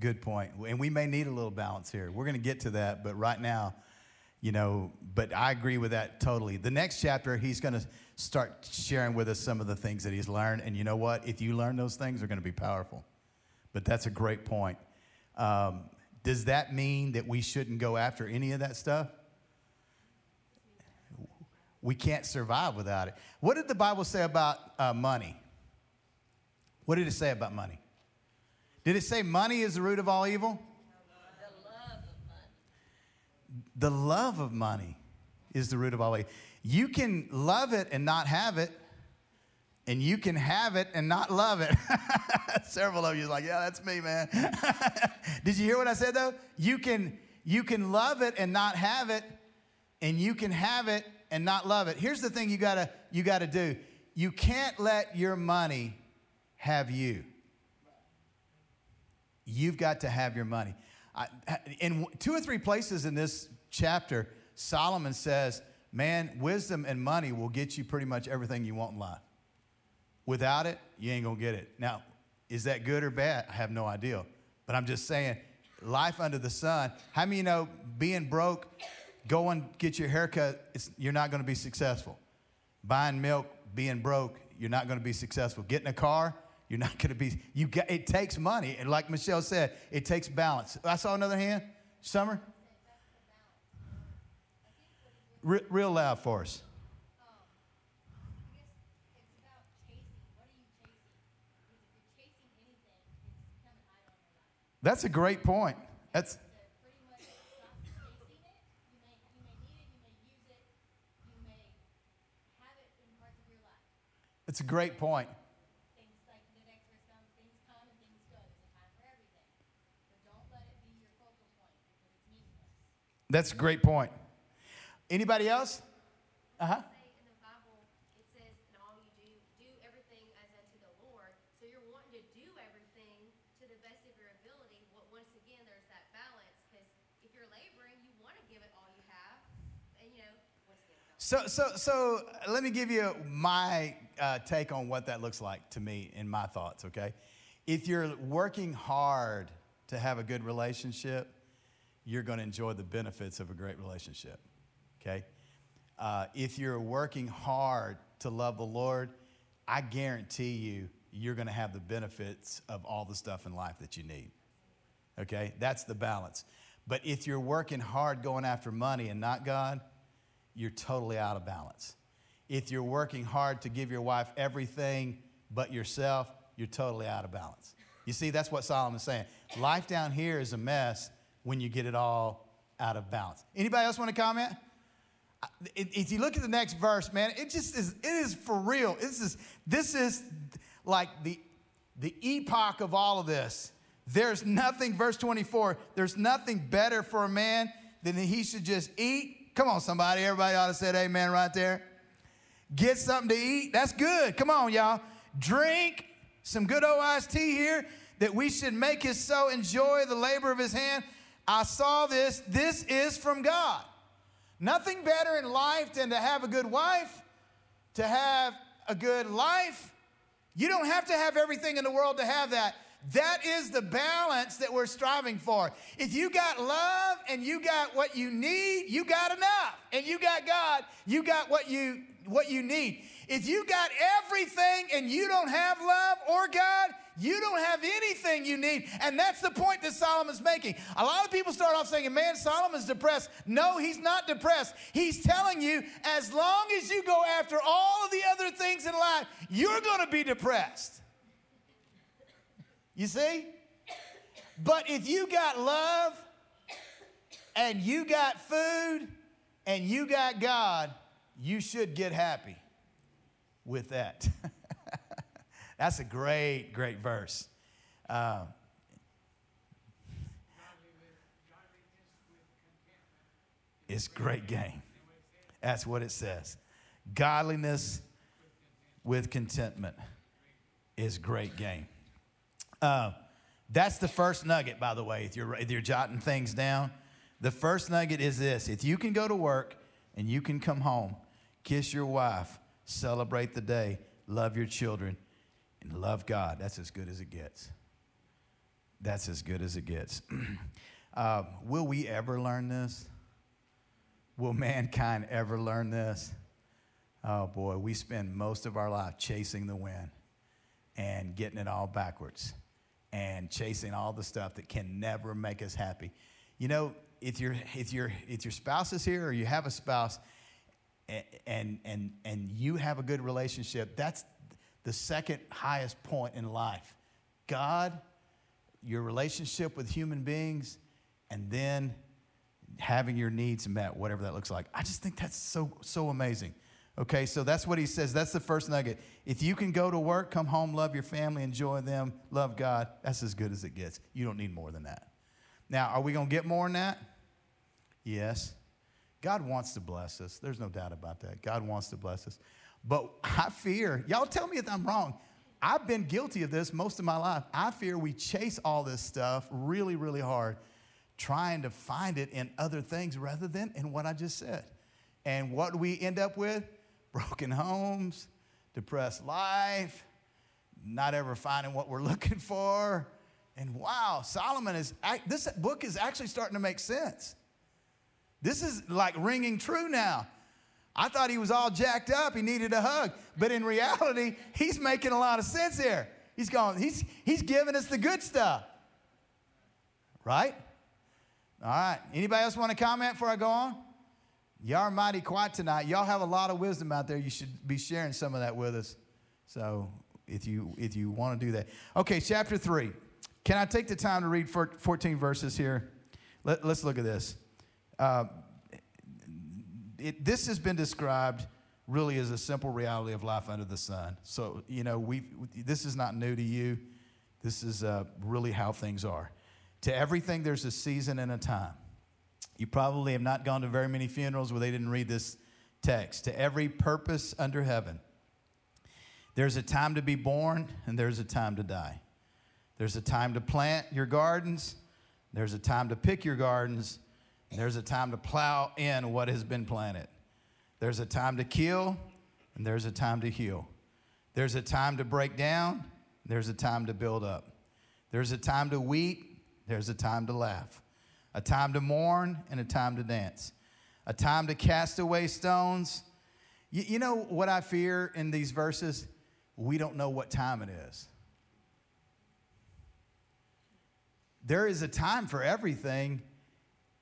good point. And we may need a little balance here. We're going to get to that, but right now, you know, but I agree with that totally. The next chapter, he's going to start sharing with us some of the things that he's learned. And you know what? If you learn those things, they're going to be powerful. But that's a great point. Um, does that mean that we shouldn't go after any of that stuff? We can't survive without it. What did the Bible say about uh, money? What did it say about money? Did it say money is the root of all evil? The love of money. Is the root of all evil. You can love it and not have it, and you can have it and not love it. Several of you are like, yeah, that's me, man. Did you hear what I said though? You can you can love it and not have it, and you can have it and not love it. Here's the thing you gotta you gotta do. You can't let your money have you. You've got to have your money. I, in two or three places in this chapter, Solomon says, Man, wisdom and money will get you pretty much everything you want in life. Without it, you ain't gonna get it. Now, is that good or bad? I have no idea. But I'm just saying, life under the sun. How many you know being broke, go and get your haircut, you're not gonna be successful. Buying milk, being broke, you're not gonna be successful. Getting a car, you're not gonna be, you got, it takes money. And like Michelle said, it takes balance. I saw another hand. Summer? Re- real loud for us. That's a great point. That's What are you chasing? All you have, and you know, once again, balance. So, so, so let me give you my uh, take on what that looks like to me in my thoughts, okay? If you're working hard to have a good relationship, you're going to enjoy the benefits of a great relationship, okay? Uh, if you're working hard to love the Lord, I guarantee you, you're going to have the benefits of all the stuff in life that you need. Okay? That's the balance. But if you're working hard going after money and not God, you're totally out of balance. If you're working hard to give your wife everything but yourself, you're totally out of balance. You see, that's what Solomon's saying. Life down here is a mess when you get it all out of balance. Anybody else want to comment? If if you look at the next verse, man, it just is, it is for real. This is, this is like the, the epoch of all of this. There's nothing, verse 24, there's nothing better for a man than that he should just eat. Come on, somebody. Everybody ought to say amen right there. Get something to eat. That's good. Come on, y'all. Drink some good old iced tea here that we should make his soul enjoy the labor of his hand. I saw this. This is from God. Nothing better in life than to have a good wife, to have a good life. You don't have to have everything in the world to have that. That is the balance that we're striving for. If you got love and you got what you need, you got enough. And you got God, you got what you what you need. If you got everything and you don't have love or God, you don't have anything you need. And that's the point that Solomon's making. A lot of people start off saying, man, Solomon's depressed. No, he's not depressed. He's telling you, as long as you go after all of the other things in life, you're going to be depressed. You see? But if you got love and you got food and you got God, you should get happy with that. That's a great, great verse. Um, it's great game. That's what it says. Godliness with contentment is great game. Uh, that's the first nugget, by the way, if you're, if you're jotting things down. The first nugget is this if you can go to work and you can come home, kiss your wife, celebrate the day, love your children, and love God, that's as good as it gets. That's as good as it gets. uh, will we ever learn this? Will mankind ever learn this? Oh boy, we spend most of our life chasing the wind and getting it all backwards and chasing all the stuff that can never make us happy. You know, if your if your if your spouse is here or you have a spouse and and and you have a good relationship, that's the second highest point in life. God, your relationship with human beings, and then having your needs met, whatever that looks like. I just think that's so so amazing. Okay, so that's what he says. That's the first nugget. If you can go to work, come home, love your family, enjoy them, love God, that's as good as it gets. You don't need more than that. Now, are we going to get more than that? Yes. God wants to bless us. There's no doubt about that. God wants to bless us. But I fear, y'all tell me if I'm wrong. I've been guilty of this most of my life. I fear we chase all this stuff really, really hard, trying to find it in other things rather than in what I just said. And what do we end up with? Broken homes, depressed life, not ever finding what we're looking for. And wow, Solomon is, this book is actually starting to make sense. This is like ringing true now. I thought he was all jacked up, he needed a hug. But in reality, he's making a lot of sense here. He's going, he's, he's giving us the good stuff. Right? All right. Anybody else want to comment before I go on? Y'all are mighty quiet tonight. Y'all have a lot of wisdom out there. You should be sharing some of that with us. So if you if you want to do that. Okay, chapter 3. Can I take the time to read 14 verses here? Let, us look at this. Uh, it, this has been described really as a simple reality of life under the sun. So, you know, we this is not new to you. This is uh, really how things are. To everything, there's a season and a time. You probably have not gone to very many funerals where they didn't read this text. To every purpose under heaven, there's a time to be born and there's a time to die. There's a time to plant your gardens, there's a time to pick your gardens, there's a time to plow in what has been planted. There's a time to kill, and there's a time to heal. There's a time to break down, there's a time to build up. There's a time to weep, there's a time to laugh. A time to mourn and a time to dance. A time to cast away stones. You, you know what I fear in these verses? We don't know what time it is. There is a time for everything,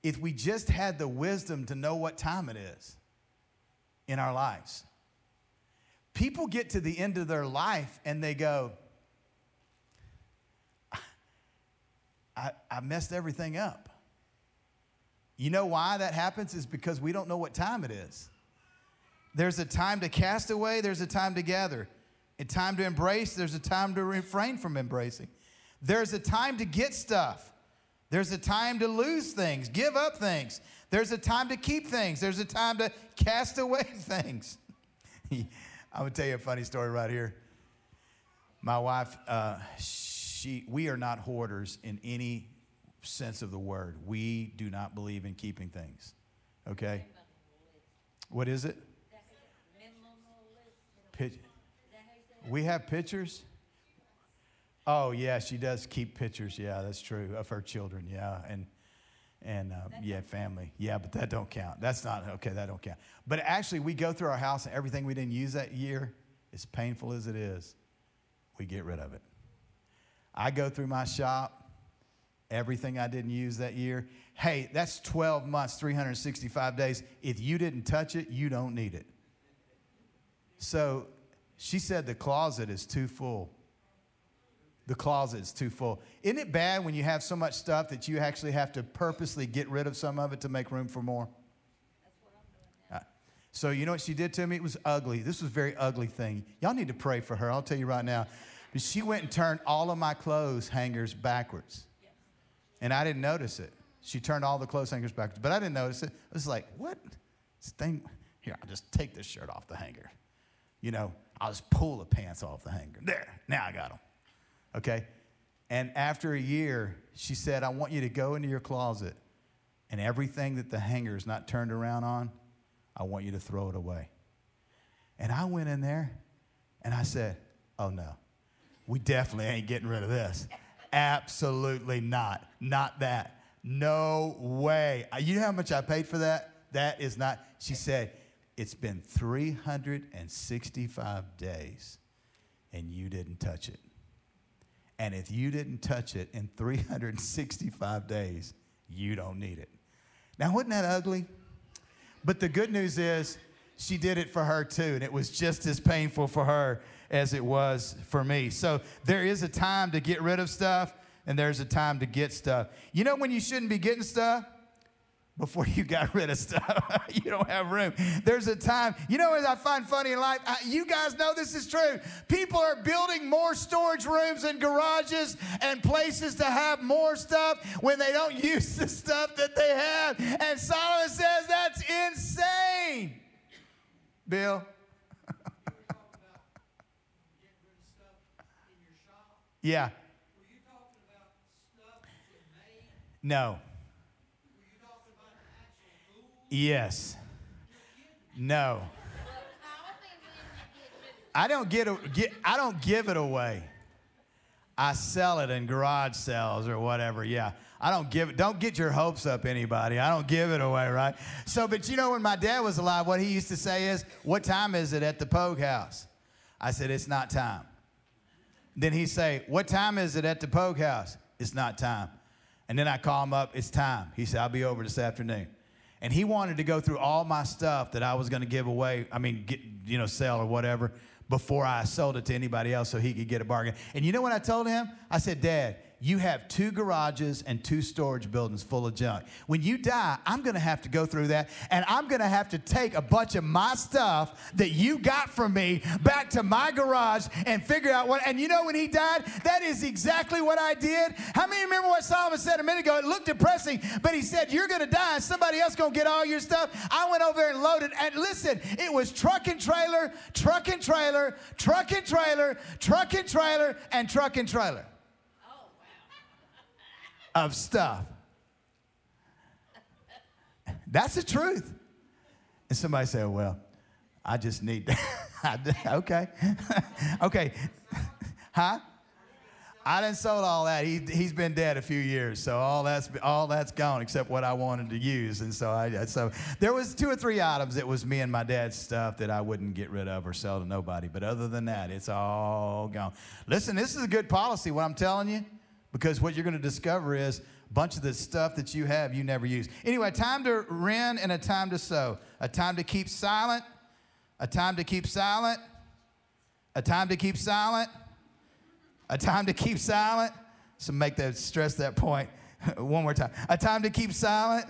if we just had the wisdom to know what time it is in our lives. People get to the end of their life and they go, I, I messed everything up. You know why that happens? Is because we don't know what time it is. There's a time to cast away, there's a time to gather. A time to embrace, there's a time to refrain from embracing. There's a time to get stuff. There's a time to lose things, give up things. There's a time to keep things. There's a time to cast away things. I'm gonna tell you a funny story right here. My wife, uh, she, we are not hoarders in any sense of the word. We do not believe in keeping things. Okay? What is it? we have pictures. Oh yeah, she does keep pictures. Yeah, that's true of her children. Yeah, and and uh, yeah, family. Yeah, but that don't count. That's not okay. That don't count. But actually, we go through our house and everything we didn't use that year, as painful as it is, we get rid of it. I go through my shop, everything I didn't use that year. Hey, that's 12 months, 365 days. If you didn't touch it, you don't need it. So she said the closet is too full the closet's too full. Isn't it bad when you have so much stuff that you actually have to purposely get rid of some of it to make room for more? So you know what she did to me? It was ugly. This was a very ugly thing. Y'all need to pray for her. I'll tell you right now. But she went and turned all of my clothes hangers backwards. And I didn't notice it. She turned all the clothes hangers backwards, but I didn't notice it. I was like, what? This thing, here, I'll just take this shirt off the hanger. You know, I'll just pull the pants off the hanger. There, now I got them. Okay? And after a year, she said, I want you to go into your closet and everything that the hanger is not turned around on, I want you to throw it away. And I went in there and I said, Oh no, we definitely ain't getting rid of this. Absolutely not. Not that. No way. Uh, You know how much I paid for that? That is not. She said, It's been 365 days and you didn't touch it. And if you didn't touch it in 365 days, you don't need it. Now, wasn't that ugly? But the good news is she did it for her too, and it was just as painful for her as it was for me. So there is a time to get rid of stuff, and there's a time to get stuff. You know when you shouldn't be getting stuff? Before you got rid of stuff, you don't have room. There's a time, you know what I find funny in life? I, you guys know this is true. People are building more storage rooms and garages and places to have more stuff when they don't use the stuff that they have. And Solomon says that's insane. Bill? Yeah. Were rid No. I don't get, a, get I don't give it away. I sell it in garage sales or whatever. Yeah. I don't give it. Don't get your hopes up, anybody. I don't give it away, right? So, but you know, when my dad was alive, what he used to say is, "What time is it at the Poage House?" I said, "It's not time." Then he'd say, What time is it at the Poage House? It's not time. And then I call him up, It's time. He said, I'll be over this afternoon. And he wanted to go through all my stuff that I was going to give away, I mean, get, you know, sell or whatever, before I sold it to anybody else so he could get a bargain. And you know what I told him? I said, Dad, you have two garages and two storage buildings full of junk. When you die, I'm going to have to go through that, and I'm going to have to take a bunch of my stuff that you got from me back to my garage and figure out what. And you know, when he died, that is exactly what I did. How many remember what Solomon said a minute ago? It looked depressing, but he said, You're going to die, somebody else going to get all your stuff. I went over there and loaded, and listen, it was truck and trailer, truck and trailer, truck and trailer, truck and trailer, and truck and trailer of stuff. That's the truth. And somebody said, Well, I just need that. okay. okay. huh? I didn't sold all that. He, he's been dead a few years, so all that's all that's gone except what I wanted to use. And so I so there was two or three items that was me and my dad's stuff that I wouldn't get rid of or sell to nobody. But other than that, it's all gone. Listen, this is a good policy. What I'm telling you, because what you're going to discover is a bunch of the stuff that you have you never use. Anyway, a time to rend and a time to sow. A time to keep silent. A time to keep silent. A time to keep silent a time to keep silent. So make that stress that point one more time. A time to keep silent.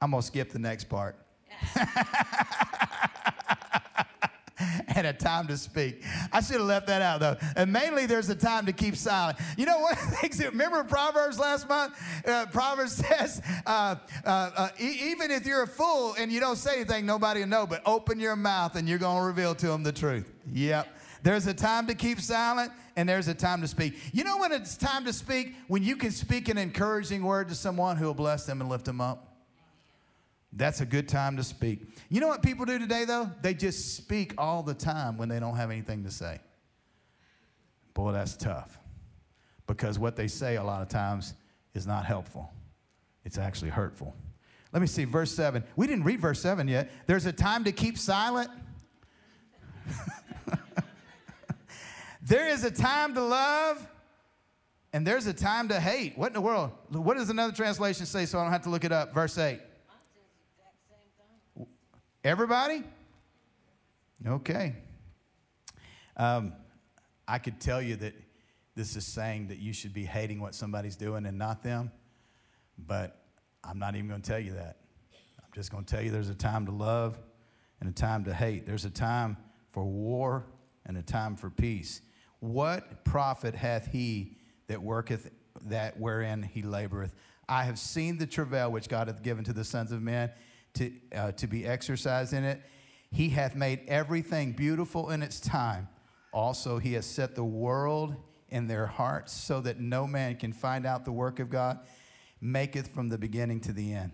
I'm gonna skip the next part. and a time to speak. I should have left that out though. And mainly there's a time to keep silent. You know, that, remember Proverbs last month? Uh, Proverbs says, uh, uh, uh, even if you're a fool and you don't say anything, nobody will know, but open your mouth and you're going to reveal to them the truth. Yep. There's a time to keep silent and there's a time to speak. You know when it's time to speak? When you can speak an encouraging word to someone who will bless them and lift them up. That's a good time to speak. You know what people do today, though? They just speak all the time when they don't have anything to say. Boy, that's tough. Because what they say a lot of times is not helpful, it's actually hurtful. Let me see, verse 7. We didn't read verse 7 yet. There's a time to keep silent. there is a time to love, and there's a time to hate. What in the world? What does another translation say so I don't have to look it up? Verse 8. Mine says the exact same thing. Everybody? Okay. Um, I could tell you that this is saying that you should be hating what somebody's doing and not them, but I'm not even going to tell you that. I'm just going to tell you there's a time to love and a time to hate. There's a time for war and a time for peace. What profit hath he that worketh that wherein he laboreth? I have seen the travail which God hath given to the sons of men to, uh, to be exercised in it. He hath made everything beautiful in its time. Also, he has set the world in their hearts so that no man can find out the work of God, maketh from the beginning to the end.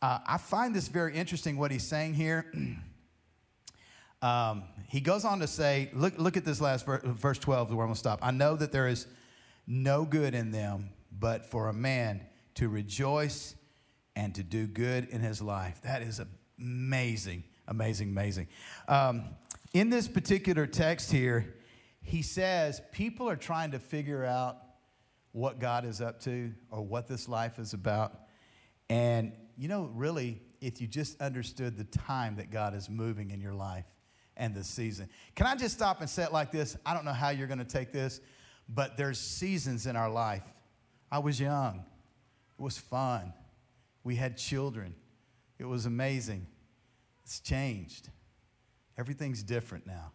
Uh, I find this very interesting what he's saying here. um, he goes on to say, look, look at this last ver- verse 12, where I'm going to stop. I know that there is no good in them, but for a man to rejoice and to do good in his life. That is amazing, amazing, amazing. Um, in this particular text here, he says people are trying to figure out what God is up to or what this life is about. And, you know, really, if you just understood the time that God is moving in your life and the season. Can I just stop and say it like this? I don't know how you're going to take this, but there's seasons in our life. I was young, it was fun. We had children, it was amazing. It's changed. Everything's different now.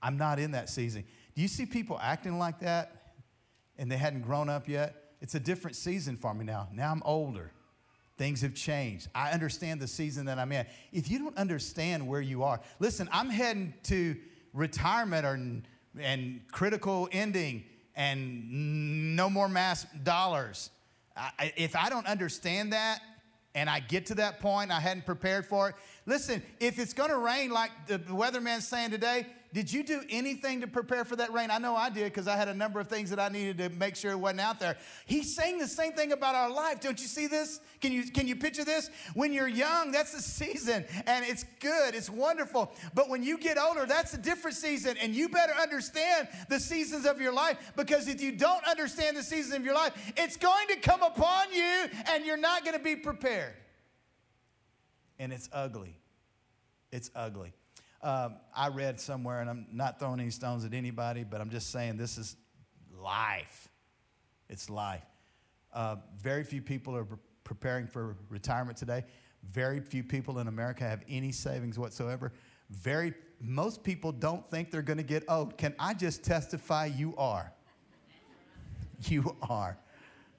I'm not in that season. Do you see people acting like that and they hadn't grown up yet? It's a different season for me now. Now I'm older. Things have changed. I understand the season that I'm in. If you don't understand where you are, listen, I'm heading to retirement or, and critical ending and no more mass dollars. I, if I don't understand that and I get to that point, I hadn't prepared for it. Listen, if it's going to rain like the weatherman's saying today, did you do anything to prepare for that rain? I know I did because I had a number of things that I needed to make sure it wasn't out there. He's saying the same thing about our life. Don't you see this? Can you, can you picture this? When you're young, that's the season and it's good, it's wonderful. But when you get older, that's a different season. And you better understand the seasons of your life because if you don't understand the seasons of your life, it's going to come upon you and you're not going to be prepared. And it's ugly. It's ugly. Um, I read somewhere, and I'm not throwing any stones at anybody, but I'm just saying this is life. It's life. Uh, very few people are pre- preparing for retirement today. Very few people in America have any savings whatsoever. Very most people don't think they're going to get old. Can I just testify you are? You are.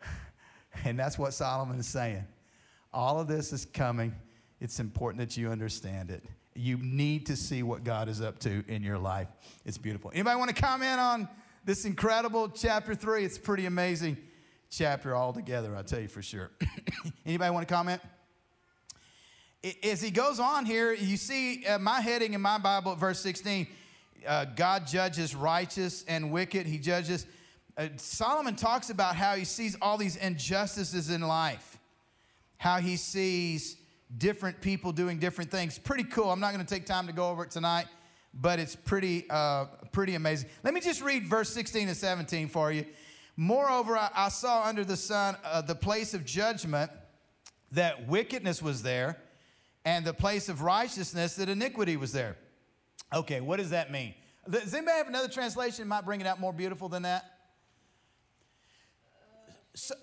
And that's what Solomon is saying. All of this is coming. It's important that you understand it. You need to see what God is up to in your life. It's beautiful. Anybody want to comment on this incredible chapter three? It's pretty amazing chapter altogether, I'll tell you for sure. Anybody want to comment? As he goes on here, you see uh, my heading in my Bible at verse 16 uh, God judges righteous and wicked. He judges. Uh, Solomon talks about how he sees all these injustices in life, how he sees different people doing different things. Pretty cool. I'm not going to take time to go over it tonight, but it's pretty, uh, pretty amazing. Let me just read verse 16 and 17 for you. Moreover, I, I saw under the sun uh, the place of judgment that wickedness was there, and the place of righteousness that iniquity was there. Okay, what does that mean? Does anybody have another translation might bring it out more beautiful than that? So,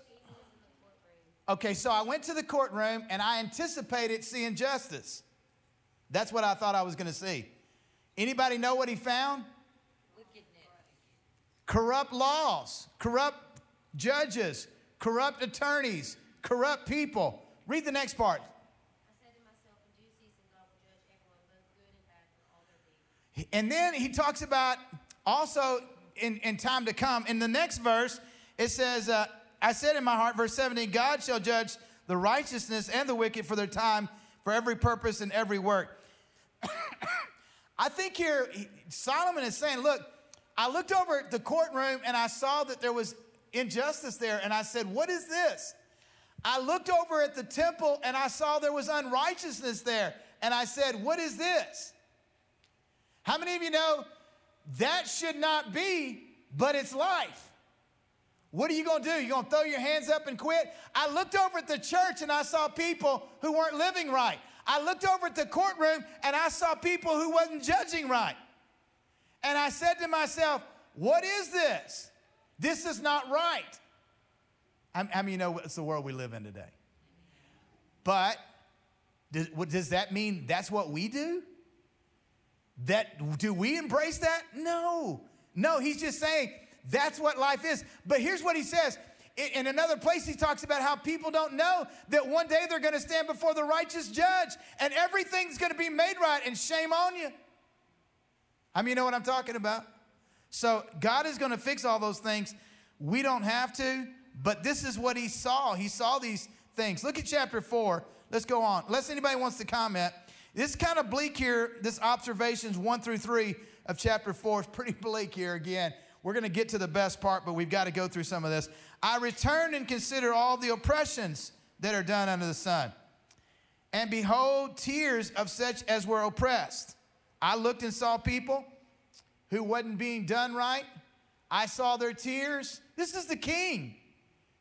Okay, so I went to the courtroom and I anticipated seeing justice. That's what I thought I was going to see. Anybody know what he found? Wickedness. Corrupt laws, corrupt judges, corrupt attorneys, corrupt people. Read the next part. And then he talks about also in, in time to come. In the next verse, it says, uh, I said in my heart, verse 17, God shall judge the righteousness and the wicked for their time, for every purpose and every work. I think here Solomon is saying, look, I looked over at the courtroom and I saw that there was injustice there, and I said, What is this? I looked over at the temple and I saw there was unrighteousness there, and I said, What is this? How many of you know that should not be, but it's life? What are you going to do? You going to throw your hands up and quit? I looked over at the church and I saw people who weren't living right. I looked over at the courtroom and I saw people who wasn't judging right. And I said to myself, what is this? This is not right. I, I mean, you know, it's the world we live in today. But does, does that mean that's what we do? That do we embrace that? No. No, he's just saying that's what life is. But here's what he says. In another place, he talks about how people don't know that one day they're going to stand before the righteous judge and everything's going to be made right, and shame on you. I mean, you know what I'm talking about? So, God is going to fix all those things. We don't have to, but this is what he saw. He saw these things. Look at chapter 4. Let's go on. Unless anybody wants to comment. This is kind of bleak here. This observations 1 through 3 of chapter 4 is pretty bleak here again. We're going to get to the best part, but we've got to go through some of this. I return and consider all the oppressions that are done under the sun. And behold, tears of such as were oppressed. I looked and saw people who wasn't being done right. I saw their tears. This is the king.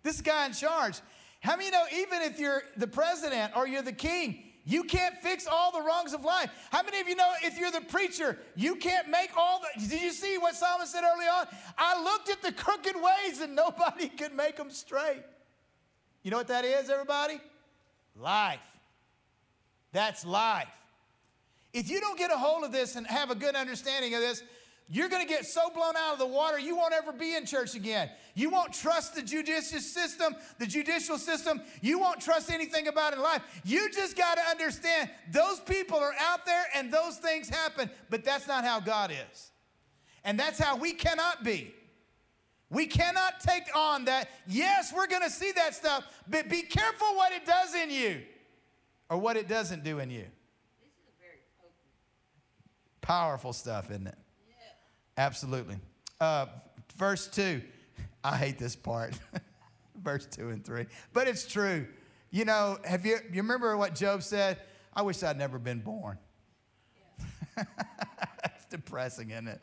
This guy in charge. How many know, even if you're the president or you're the king, you can't fix all the wrongs of life. How many of you know if you're the preacher, you can't make all the. Did you see what Solomon said early on? I looked at the crooked ways and nobody could make them straight. You know what that is, everybody? Life. That's life. If you don't get a hold of this and have a good understanding of this, you're going to get so blown out of the water, you won't ever be in church again. You won't trust the judicial system, the judicial system. You won't trust anything about in life. You just got to understand those people are out there and those things happen, but that's not how God is. And that's how we cannot be. We cannot take on that. Yes, we're going to see that stuff, but be careful what it does in you or what it doesn't do in you. This is a very potent. Powerful stuff, isn't it? Absolutely. Uh, verse 2. I hate this part. verse 2 and 3. But it's true. You know, have you, you remember what Job said? I wish I'd never been born. That's depressing, isn't it?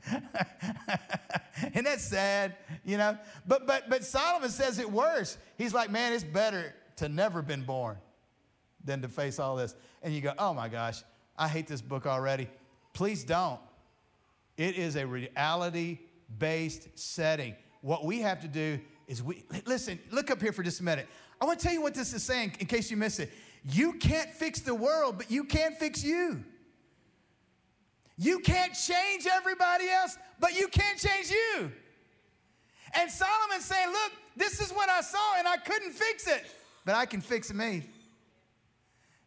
and that's sad? You know? But but but Solomon says it worse. He's like, man, it's better to never been born than to face all this. And you go, oh my gosh, I hate this book already. Please don't. It is a reality based setting. What we have to do is we listen, look up here for just a minute. I want to tell you what this is saying in case you miss it. You can't fix the world, but you can fix you. You can't change everybody else, but you can't change you. And Solomon's saying, Look, this is what I saw, and I couldn't fix it, but I can fix me.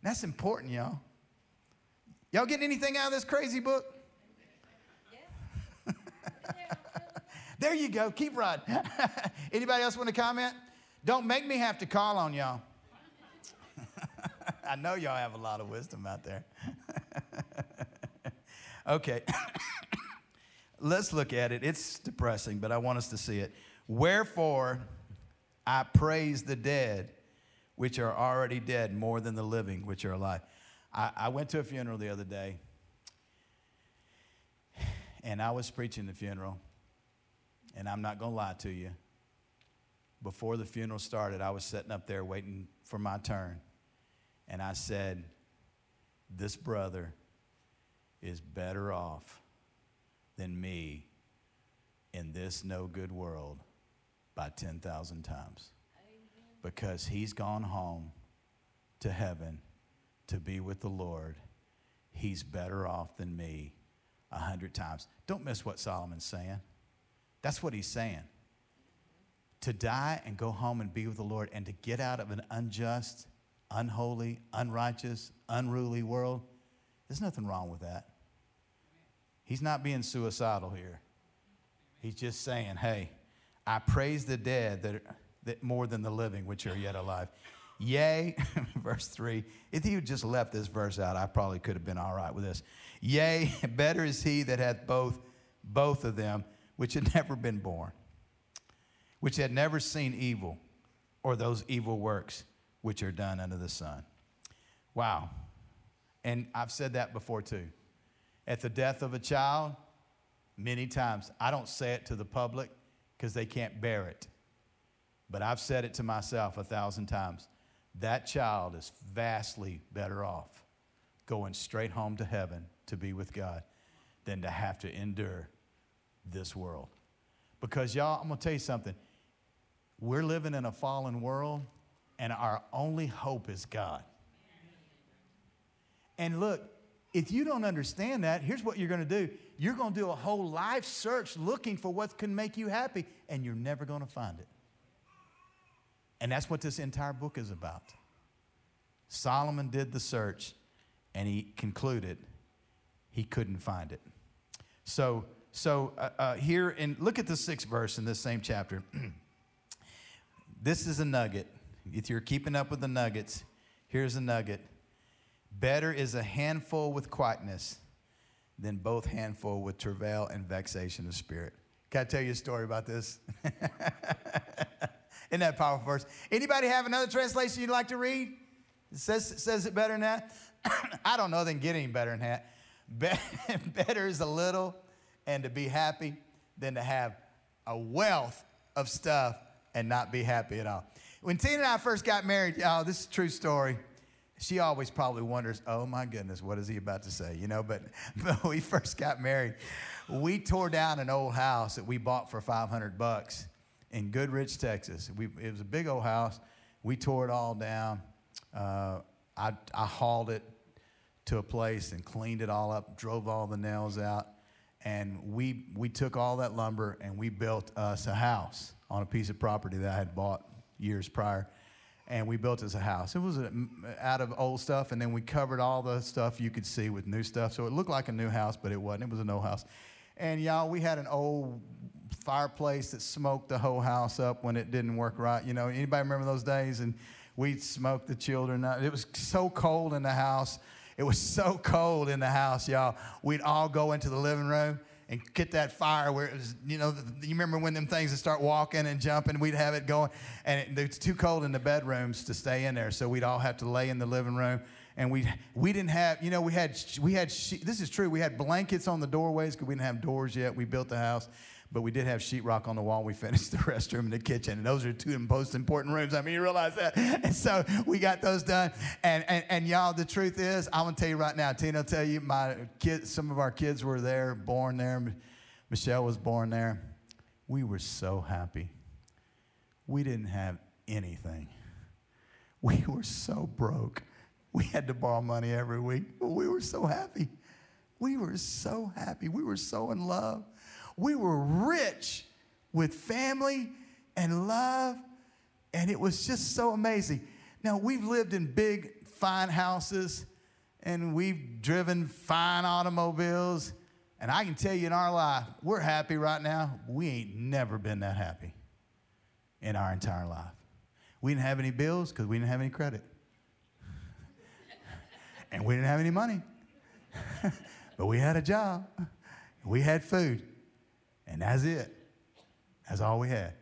That's important, y'all. Y'all getting anything out of this crazy book? There you go. Keep riding. Anybody else want to comment? Don't make me have to call on y'all. I know y'all have a lot of wisdom out there. okay. Let's look at it. It's depressing, but I want us to see it. Wherefore, I praise the dead, which are already dead, more than the living, which are alive. I, I went to a funeral the other day, and I was preaching the funeral and I'm not going to lie to you. Before the funeral started, I was sitting up there waiting for my turn. And I said, This brother is better off than me in this no good world by 10,000 times. Because he's gone home to heaven to be with the Lord. He's better off than me a hundred times. Don't miss what Solomon's saying. That's what he's saying. To die and go home and be with the Lord and to get out of an unjust, unholy, unrighteous, unruly world, there's nothing wrong with that. He's not being suicidal here. He's just saying, hey, I praise the dead that, that more than the living, which are yet alive. Yea, verse 3. If he had just left this verse out, I probably could have been all right with this. Yea, better is he that hath both, both of them which had never been born, which had never seen evil or those evil works which are done under the sun. Wow. And I've said that before too. At the death of a child, many times, I don't say it to the public because they can't bear it. But I've said it to myself a thousand times. That child is vastly better off going straight home to heaven to be with God than to have to endure this world. Because, y'all, I'm going to tell you something. We're living in a fallen world, and our only hope is God. And look, if you don't understand that, here's what you're going to do you're going to do a whole life search looking for what can make you happy, and you're never going to find it. And that's what this entire book is about. Solomon did the search, and he concluded he couldn't find it. So, so uh, uh, here, and look at the sixth verse in this same chapter. this is a nugget. If you're keeping up with the nuggets, here's a nugget. Better is a handful with quietness than both handful with travail and vexation of spirit. Can I tell you a story about this? Isn't that powerful verse? Anybody have another translation you'd like to read? It says, says it better than that? I don't know, then get any better than that. Be- better is a little and to be happy than to have a wealth of stuff and not be happy at all. When Tina and I first got married, y'all, this is a true story. She always probably wonders, oh my goodness, what is he about to say? You know, but, but we first got married, we tore down an old house that we bought for 500 bucks in Goodrich, Texas. We, it was a big old house. We tore it all down. Uh, I, I hauled it to a place and cleaned it all up, drove all the nails out, and we, we took all that lumber and we built us a house on a piece of property that I had bought years prior. And we built us a house. It was a, out of old stuff, and then we covered all the stuff you could see with new stuff. So it looked like a new house, but it wasn't. It was an old house. And y'all, we had an old fireplace that smoked the whole house up when it didn't work right. You know, anybody remember those days? And we'd smoke the children. It was so cold in the house. It was so cold in the house, y'all. We'd all go into the living room and get that fire where it was, you know, you remember when them things would start walking and jumping, we'd have it going, and it, it's too cold in the bedrooms to stay in there, so we'd all have to lay in the living room. And we we didn't have, you know, we had we had this is true. We had blankets on the doorways because we didn't have doors yet. We built the house, but we did have sheetrock on the wall. We finished the restroom and the kitchen, and those are two most important rooms. I mean, you realize that. And so we got those done. And and, and y'all, the truth is, I'm gonna tell you right now. Tina will tell you, my kids, some of our kids were there, born there. Michelle was born there. We were so happy. We didn't have anything. We were so broke. We had to borrow money every week, but we were so happy. We were so happy. We were so in love. We were rich with family and love, and it was just so amazing. Now, we've lived in big, fine houses, and we've driven fine automobiles, and I can tell you in our life, we're happy right now. We ain't never been that happy in our entire life. We didn't have any bills because we didn't have any credit. and we didn't have any money. but we had a job. We had food. And that's it. That's all we had.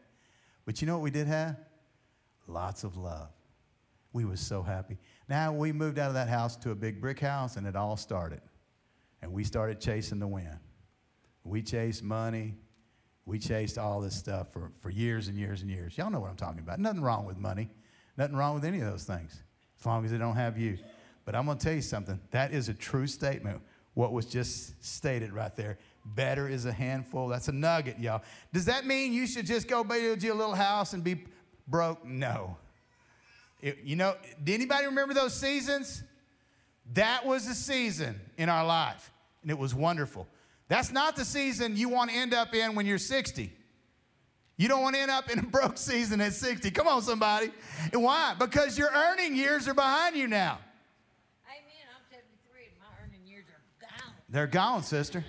But you know what we did have? Lots of love. We was so happy. Now we moved out of that house to a big brick house and it all started. And we started chasing the wind. We chased money. We chased all this stuff for, for years and years and years. Y'all know what I'm talking about. Nothing wrong with money. Nothing wrong with any of those things, as long as they don't have you. But I'm going to tell you something. That is a true statement, what was just stated right there. Better is a handful. That's a nugget, y'all. Does that mean you should just go build you a little house and be broke? No. It, you know, did anybody remember those seasons? That was a season in our life, and it was wonderful. That's not the season you want to end up in when you're 60. You don't want to end up in a broke season at 60. Come on, somebody. And why? Because your earning years are behind you now. Amen. I'm 73 and my earning years are gone. They're gone, sister.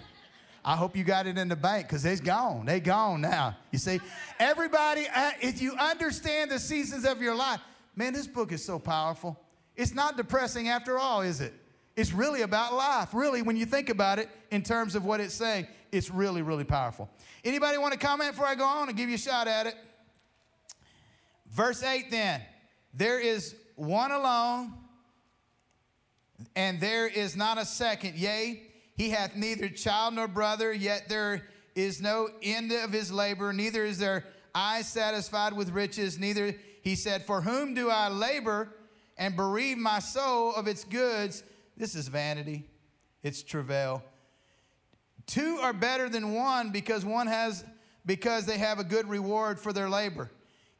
I hope you got it in the bank because they's gone. They gone now. You see, everybody, uh, if you understand the seasons of your life, man, this book is so powerful. It's not depressing after all, is it? It's really about life. Really, when you think about it in terms of what it's saying, it's really, really powerful. Anybody want to comment before I go on and give you a shot at it? Verse 8 then, there is one alone, and there is not a second. Yea, he hath neither child nor brother, yet there is no end of his labor, neither is there eye satisfied with riches, neither, he said, For whom do I labor and bereave my soul of its goods? This is vanity, it's travail. Two are better than one because one has because they have a good reward for their labor.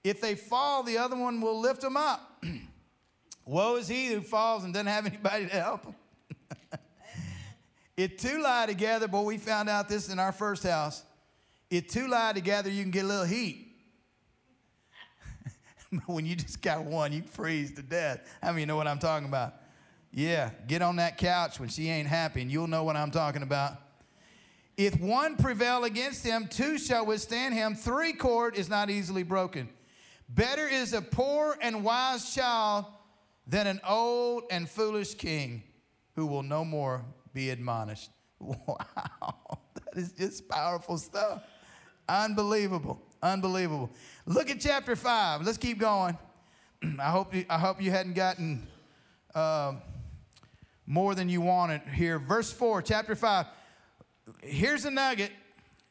If they fall, the other one will lift them up. Woe is he who falls and doesn't have anybody to help him. If two lie together, boy, we found out this in our first house. If two lie together, you can get a little heat. when you just got one, you freeze to death. How many know what I'm talking about? Yeah, get on that couch when she ain't happy, and you'll know what I'm talking about. If one prevail against him, two shall withstand him. Three cord is not easily broken. Better is a poor and wise child than an old and foolish king who will no more be admonished. Wow, that is just powerful stuff. Unbelievable. Unbelievable. Look at chapter 5. Let's keep going. I hope you, I hope you hadn't gotten uh, more than you wanted here. Verse 4, chapter 5. Here's a nugget.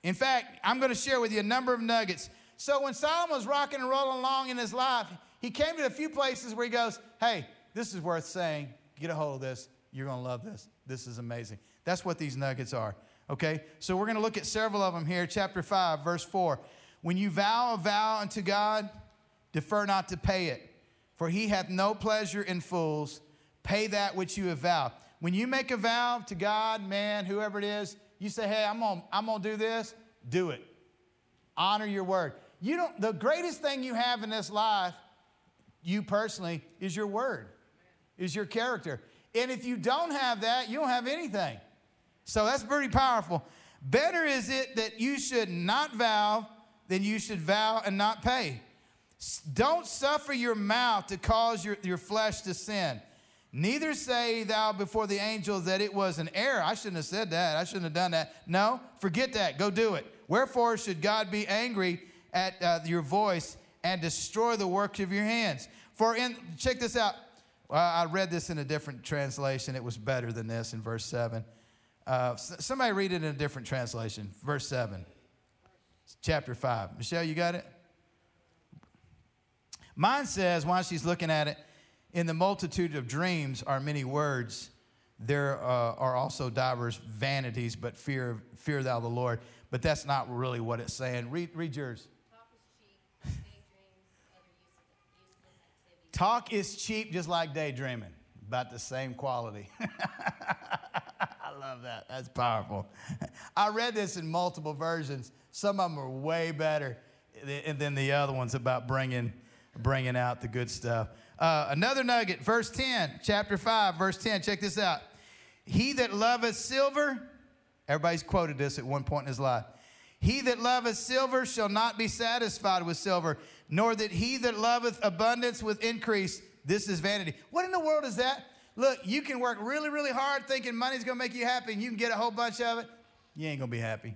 In fact, I'm going to share with you a number of nuggets. So when Solomon was rocking and rolling along in his life, he came to a few places where he goes, Hey, this is worth saying. Get a hold of this. You're going to love this. This is amazing. That's what these nuggets are. Okay? So we're going to look at several of them here. Chapter 5, verse 4. When you vow a vow unto God, defer not to pay it, for he hath no pleasure in fools. Pay that which you have vowed. When you make a vow to God, man, whoever it is, you say, hey, I'm gonna, I'm gonna do this, do it. Honor your word. You don't, the greatest thing you have in this life, you personally, is your word, is your character. And if you don't have that, you don't have anything. So that's pretty powerful. Better is it that you should not vow than you should vow and not pay. Don't suffer your mouth to cause your, your flesh to sin. Neither say thou before the angels that it was an error. I shouldn't have said that. I shouldn't have done that. No, forget that. Go do it. Wherefore should God be angry at uh, your voice and destroy the works of your hands? For in, check this out. I read this in a different translation. It was better than this in verse 7. Uh, somebody read it in a different translation. Verse 7, chapter 5. Michelle, you got it? Mine says, while she's looking at it, in the multitude of dreams are many words. There uh, are also divers vanities, but fear, fear thou the Lord. But that's not really what it's saying. Read, read yours. Talk is cheap, just like daydreaming, about the same quality. I love that. That's powerful. I read this in multiple versions. Some of them are way better than the other ones about bringing, bringing out the good stuff. Uh, another nugget, verse 10, chapter 5, verse 10. Check this out. He that loveth silver, everybody's quoted this at one point in his life. He that loveth silver shall not be satisfied with silver, nor that he that loveth abundance with increase. This is vanity. What in the world is that? Look, you can work really, really hard thinking money's gonna make you happy and you can get a whole bunch of it. You ain't gonna be happy.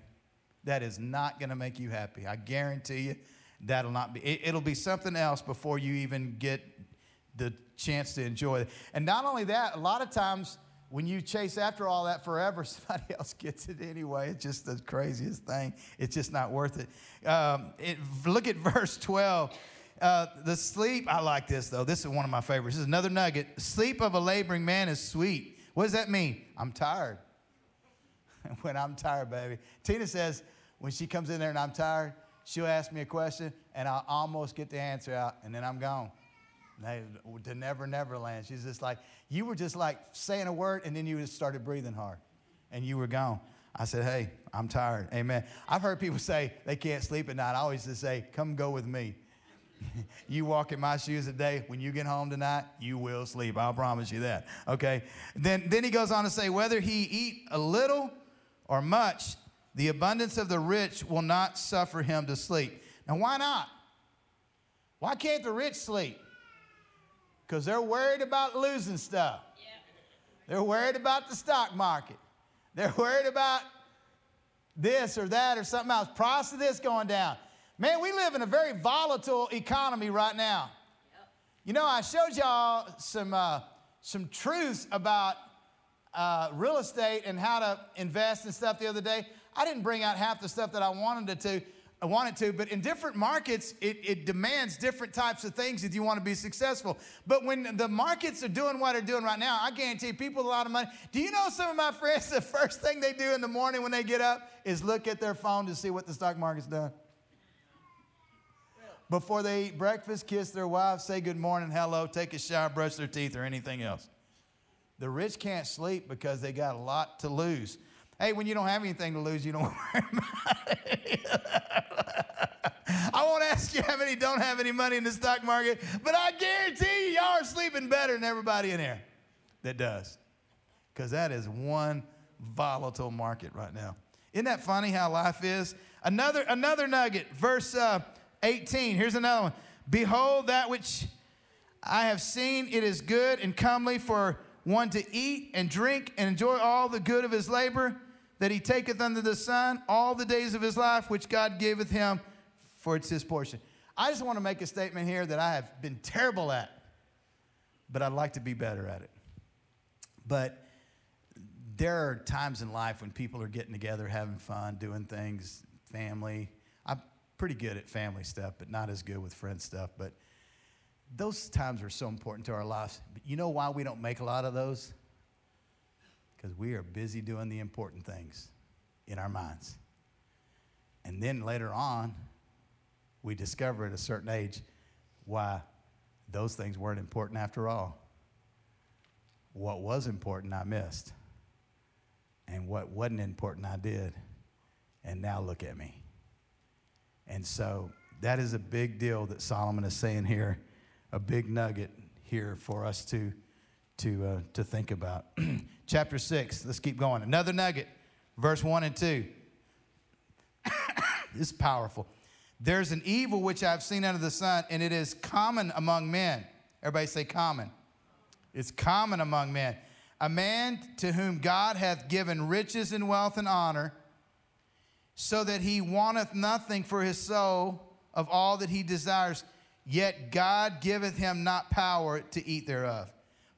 That is not gonna make you happy. I guarantee you that'll not be, it, will be something else before you even get the chance to enjoy it. And not only that, a lot of times when you chase after all that forever, somebody else gets it anyway. It's just the craziest thing. It's just not worth it. Um, it look at verse 12. Uh, the sleep, I like this though. This is one of my favorites. This is another nugget. Sleep of a laboring man is sweet. What does that mean? I'm tired. when I'm tired, baby. Tina says when she comes in there and I'm tired, she'll ask me a question and I'll almost get the answer out and then I'm gone. To never, never land. She's just like, you were just like saying a word and then you just started breathing hard and you were gone. I said, hey, I'm tired. Amen. I've heard people say they can't sleep at night. I always just say, come go with me. you walk in my shoes today. When you get home tonight, you will sleep. I'll promise you that. Okay. Then, then he goes on to say, whether he eat a little or much, the abundance of the rich will not suffer him to sleep. Now, why not? Why can't the rich sleep? Because they're worried about losing stuff. They're worried about the stock market. They're worried about this or that or something else. Price of this going down. Man, we live in a very volatile economy right now. You know, I showed y'all some, uh, some truths about uh, real estate and how to invest and stuff the other day. I didn't bring out half the stuff that I wanted to. I wanted to, but in different markets, it, it demands different types of things if you want to be successful. But when the markets are doing what they're doing right now, I guarantee people a lot of money. Do you know some of my friends, the first thing they do in the morning when they get up is look at their phone to see what the stock market's done? Before they eat breakfast, kiss their wife, say good morning, hello, take a shower, brush their teeth, or anything else. The rich can't sleep because they got a lot to lose. Hey, when you don't have anything to lose, you don't worry about it. I won't ask you how many don't have any money in the stock market, but I guarantee you, y'all are sleeping better than everybody in here that does. Because that is one volatile market right now. Isn't that funny how life is? Another, another nugget, verse uh, 18. Here's another one. Behold, that which I have seen, it is good and comely for one to eat and drink and enjoy all the good of his labor that he taketh under the sun all the days of his life, which God giveth him, for it's his portion. I just want to make a statement here that I have been terrible at, but I'd like to be better at it. But there are times in life when people are getting together, having fun, doing things, family. I'm pretty good at family stuff, but not as good with friend stuff. But those times are so important to our lives. But you know why we don't make a lot of those? Because we are busy doing the important things in our minds. And then later on, we discover at a certain age why those things weren't important after all. What was important, I missed. And what wasn't important, I did. And now look at me. And so that is a big deal that Solomon is saying here, a big nugget here for us to, to, uh, to think about. Chapter 6, let's keep going. Another nugget, verse 1 and 2. this is powerful. There's an evil which I've seen under the sun, and it is common among men. Everybody say common. It's common among men. A man to whom God hath given riches and wealth and honor, so that he wanteth nothing for his soul of all that he desires, yet God giveth him not power to eat thereof.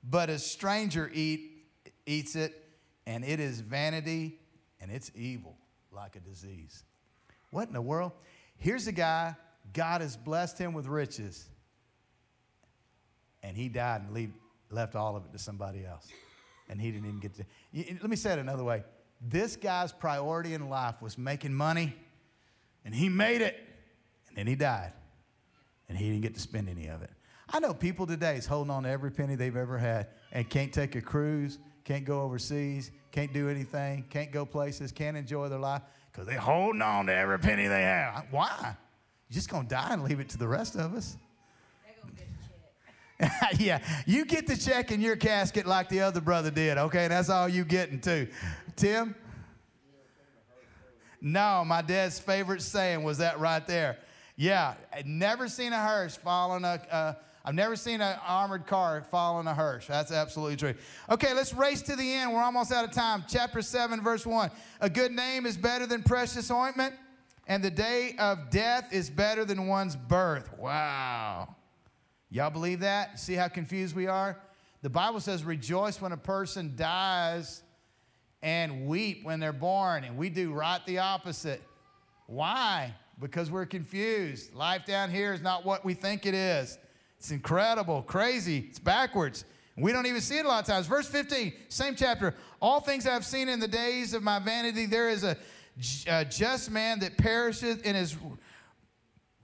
But a stranger eat, eats it, and it is vanity and it's evil like a disease. What in the world? Here's a guy, God has blessed him with riches, and he died and leave, left all of it to somebody else. And he didn't even get to. Let me say it another way. This guy's priority in life was making money, and he made it, and then he died, and he didn't get to spend any of it. I know people today is holding on to every penny they've ever had and can't take a cruise, can't go overseas, can't do anything, can't go places, can't enjoy their life because they're holding on to every penny they have. Why? You're just going to die and leave it to the rest of us. A yeah, you get the check in your casket like the other brother did, okay? That's all you getting too. Tim? No, my dad's favorite saying was that right there. Yeah, I'd never seen a hearse fall on a, uh, I've never seen an armored car fall on a hearse. That's absolutely true. Okay, let's race to the end. We're almost out of time. Chapter 7, verse 1. A good name is better than precious ointment, and the day of death is better than one's birth. Wow. Y'all believe that? See how confused we are? The Bible says, rejoice when a person dies and weep when they're born. And we do right the opposite. Why? Because we're confused. Life down here is not what we think it is. It's incredible, crazy, it's backwards. We don't even see it a lot of times. Verse 15, same chapter. All things I have seen in the days of my vanity, there is a, a just man that perisheth in his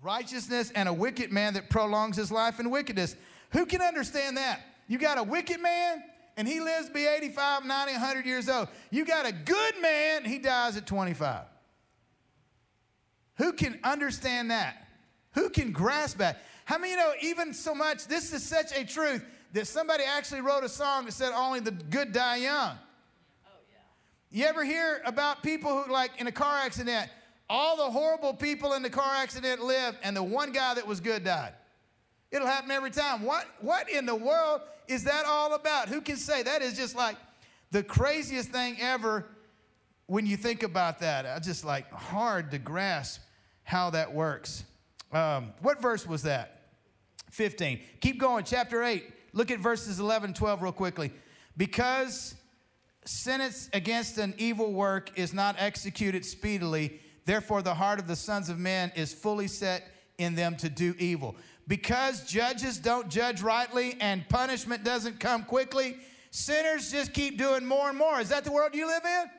righteousness and a wicked man that prolongs his life in wickedness. Who can understand that? You got a wicked man and he lives to be 85, 90, 100 years old. You got a good man, he dies at 25. Who can understand that? Who can grasp that? How many you know, even so much, this is such a truth that somebody actually wrote a song that said, Only the good die young. Oh, yeah. You ever hear about people who, like in a car accident, all the horrible people in the car accident lived, and the one guy that was good died? It'll happen every time. What, what in the world is that all about? Who can say that is just like the craziest thing ever when you think about that? It's just like hard to grasp how that works. Um, what verse was that? 15. Keep going, chapter 8. Look at verses 11 12 real quickly. Because sentence against an evil work is not executed speedily, therefore the heart of the sons of men is fully set in them to do evil. Because judges don't judge rightly and punishment doesn't come quickly, sinners just keep doing more and more. Is that the world you live in?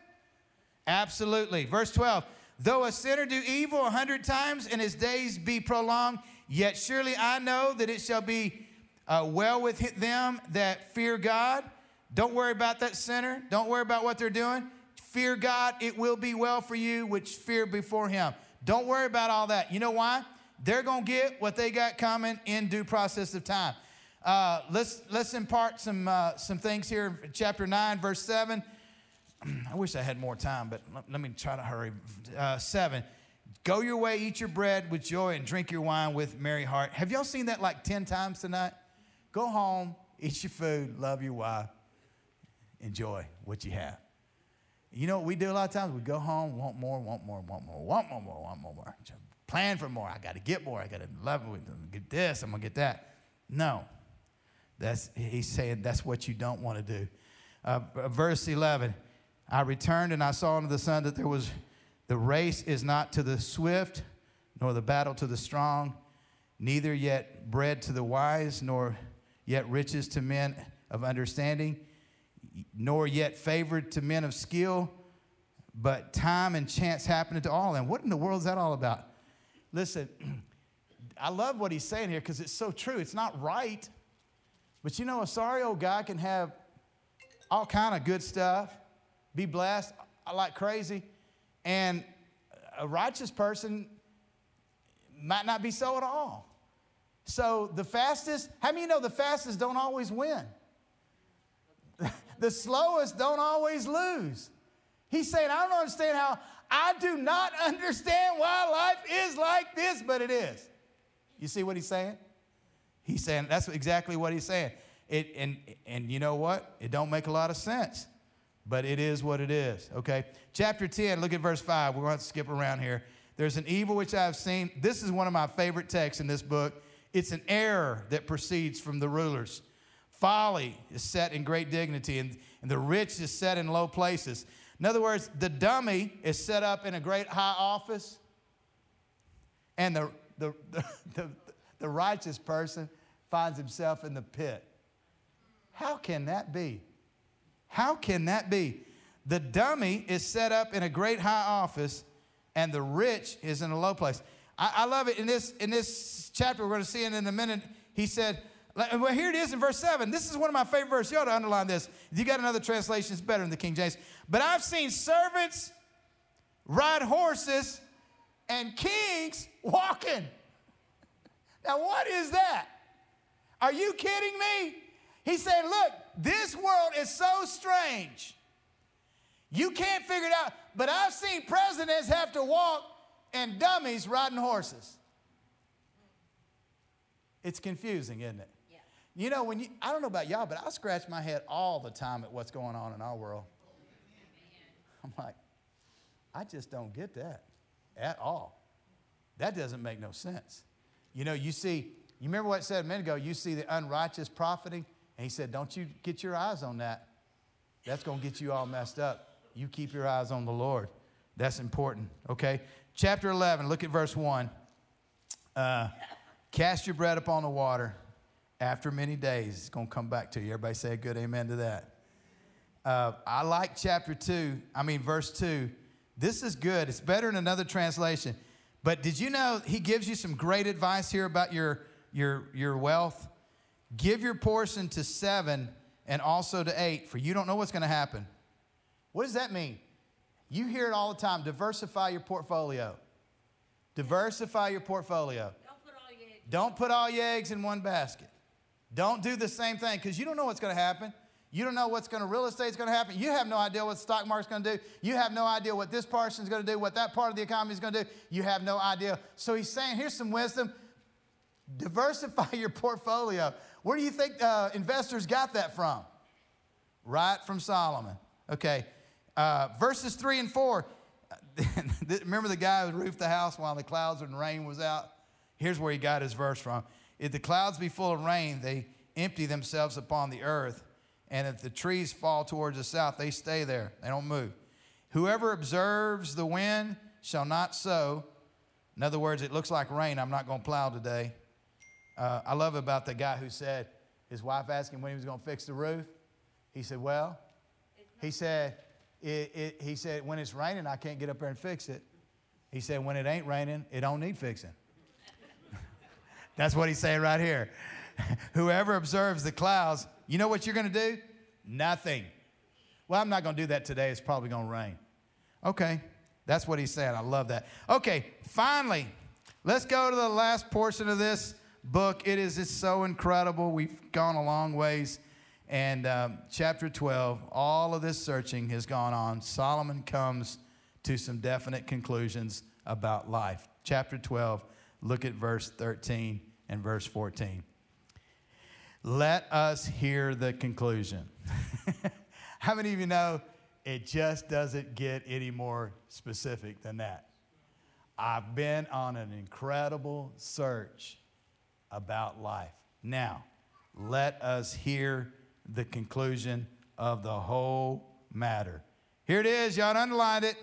Absolutely. Verse 12 Though a sinner do evil a hundred times and his days be prolonged, yet surely I know that it shall be uh, well with them that fear God. Don't worry about that sinner. Don't worry about what they're doing. Fear God, it will be well for you which fear before him. Don't worry about all that. You know why? They're going to get what they got coming in due process of time. Uh, let's, let's impart some, uh, some things here. In chapter 9, verse 7. I wish I had more time, but let, let me try to hurry. Uh, 7. Go your way, eat your bread with joy, and drink your wine with merry heart. Have y'all seen that like 10 times tonight? Go home, eat your food, love your wife, enjoy what you have. You know what we do a lot of times? We go home, want more, want more, want more, want more, more, want more, more. Plan for more. I got to get more. I got to love it. Get this. I'm gonna get that. No, that's he's saying that's what you don't want to do. Uh, verse 11. I returned and I saw under the sun that there was the race is not to the swift, nor the battle to the strong, neither yet bread to the wise, nor yet riches to men of understanding, nor yet favored to men of skill, but time and chance happening to all. And what in the world is that all about? Listen, I love what he's saying here because it's so true. It's not right. But you know, a sorry old guy can have all kind of good stuff, be blessed uh, like crazy, and a righteous person might not be so at all. So the fastest, how many know the fastest don't always win? the slowest don't always lose. He's saying, I don't understand how, I do not understand why life is like this, but it is. You see what he's saying? He's saying, that's exactly what he's saying. It, and, and you know what? It don't make a lot of sense, but it is what it is, okay? Chapter 10, look at verse 5. We're going to skip around here. There's an evil which I've seen. This is one of my favorite texts in this book. It's an error that proceeds from the rulers. Folly is set in great dignity, and, and the rich is set in low places. In other words, the dummy is set up in a great high office, and the, the, the, the, the righteous person finds himself in the pit. How can that be? How can that be? The dummy is set up in a great high office, and the rich is in a low place. I, I love it. In this, in this chapter, we're going to see it in a minute. He said, well, here it is in verse 7. This is one of my favorite verses. You ought to underline this. If you got another translation, it's better than the King James. But I've seen servants ride horses and kings walking. Now, what is that? Are you kidding me? He said, Look, this world is so strange. You can't figure it out. But I've seen presidents have to walk and dummies riding horses. It's confusing, isn't it? Yeah. You know, when you, I don't know about y'all, but I scratch my head all the time at what's going on in our world. I'm like, I just don't get that at all. That doesn't make no sense. You know, you see, you remember what I said a minute ago, you see the unrighteous profiting, and he said, Don't you get your eyes on that. That's going to get you all messed up. You keep your eyes on the Lord. That's important, okay? Chapter 11, look at verse 1. Uh, Cast your bread upon the water. After many days, it's going to come back to you. Everybody say a good amen to that. Uh, I like chapter 2, I mean, verse 2. This is good. It's better in another translation. But did you know he gives you some great advice here about your, your, your wealth? Give your portion to seven and also to eight, for you don't know what's going to happen. What does that mean? You hear it all the time diversify your portfolio. Diversify your portfolio. Don't put all your eggs. Don't put all your eggs in one basket. Don't do the same thing because you don't know what's going to happen. You don't know what's going to real estate's going to happen. You have no idea what the stock market's going to do. You have no idea what this person's going to do, what that part of the economy is going to do. You have no idea. So he's saying, here's some wisdom. Diversify your portfolio. Where do you think uh, investors got that from? Right from Solomon. Okay. Uh, verses three and four. Remember the guy who roofed the house while the clouds and rain was out? Here's where he got his verse from. If the clouds be full of rain, they empty themselves upon the earth. And if the trees fall towards the south, they stay there. They don't move. Whoever observes the wind shall not sow. In other words, it looks like rain. I'm not going to plow today. Uh, I love about the guy who said, his wife asked him when he was going to fix the roof. He said, Well, he said, it, it, he said, when it's raining, I can't get up there and fix it. He said, when it ain't raining, it don't need fixing. That's what he's saying right here. Whoever observes the clouds, you know what you're going to do? Nothing. Well, I'm not going to do that today. It's probably going to rain. Okay, that's what he's saying. I love that. Okay, finally, let's go to the last portion of this book. It is it's so incredible. We've gone a long ways. And um, chapter 12, all of this searching has gone on. Solomon comes to some definite conclusions about life. Chapter 12, look at verse 13 and verse 14. Let us hear the conclusion. How many of you know It just doesn't get any more specific than that. I've been on an incredible search about life. Now, let us hear the conclusion of the whole matter. Here it is, y'all underlined it.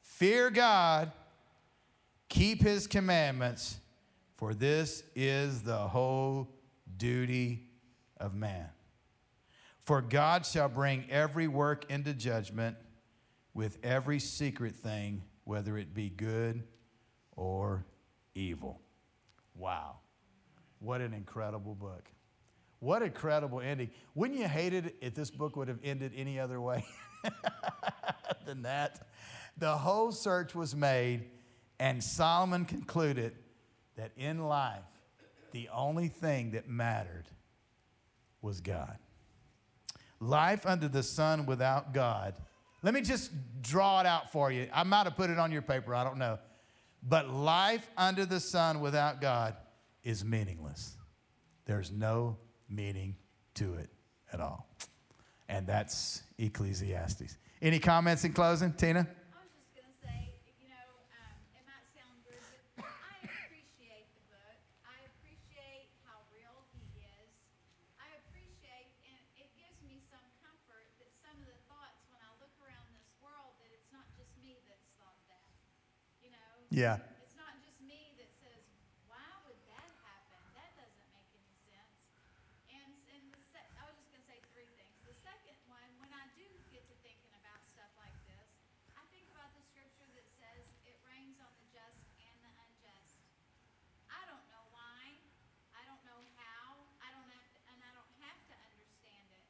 Fear God, keep his commandments, for this is the whole duty of man. For God shall bring every work into judgment with every secret thing, whether it be good or evil. Wow. What an incredible book. What a incredible ending. Wouldn't you hate it if this book would have ended any other way than that? The whole search was made, and Solomon concluded that in life, the only thing that mattered was God. Life under the sun without God. Let me just draw it out for you. I might have put it on your paper, I don't know. But life under the sun without God is meaningless. There's no meaning to it at all. And that's Ecclesiastes. Any comments in closing, Tina? I was just gonna say, you know, um, it might sound weird, but I appreciate the book. I appreciate how real he is. I appreciate, and it gives me some comfort that some of the thoughts when I look around this world, that it's not just me that's thought that. You know? Yeah. It's not just me that says, why would that happen? That doesn't make any sense. And, and the sec- I was just gonna say three things. The second one, when I do get to thinking about stuff like this, I think about the scripture that says it rains on the just and the unjust. I don't know why. I don't know how. I don't have to, and I don't have to understand it.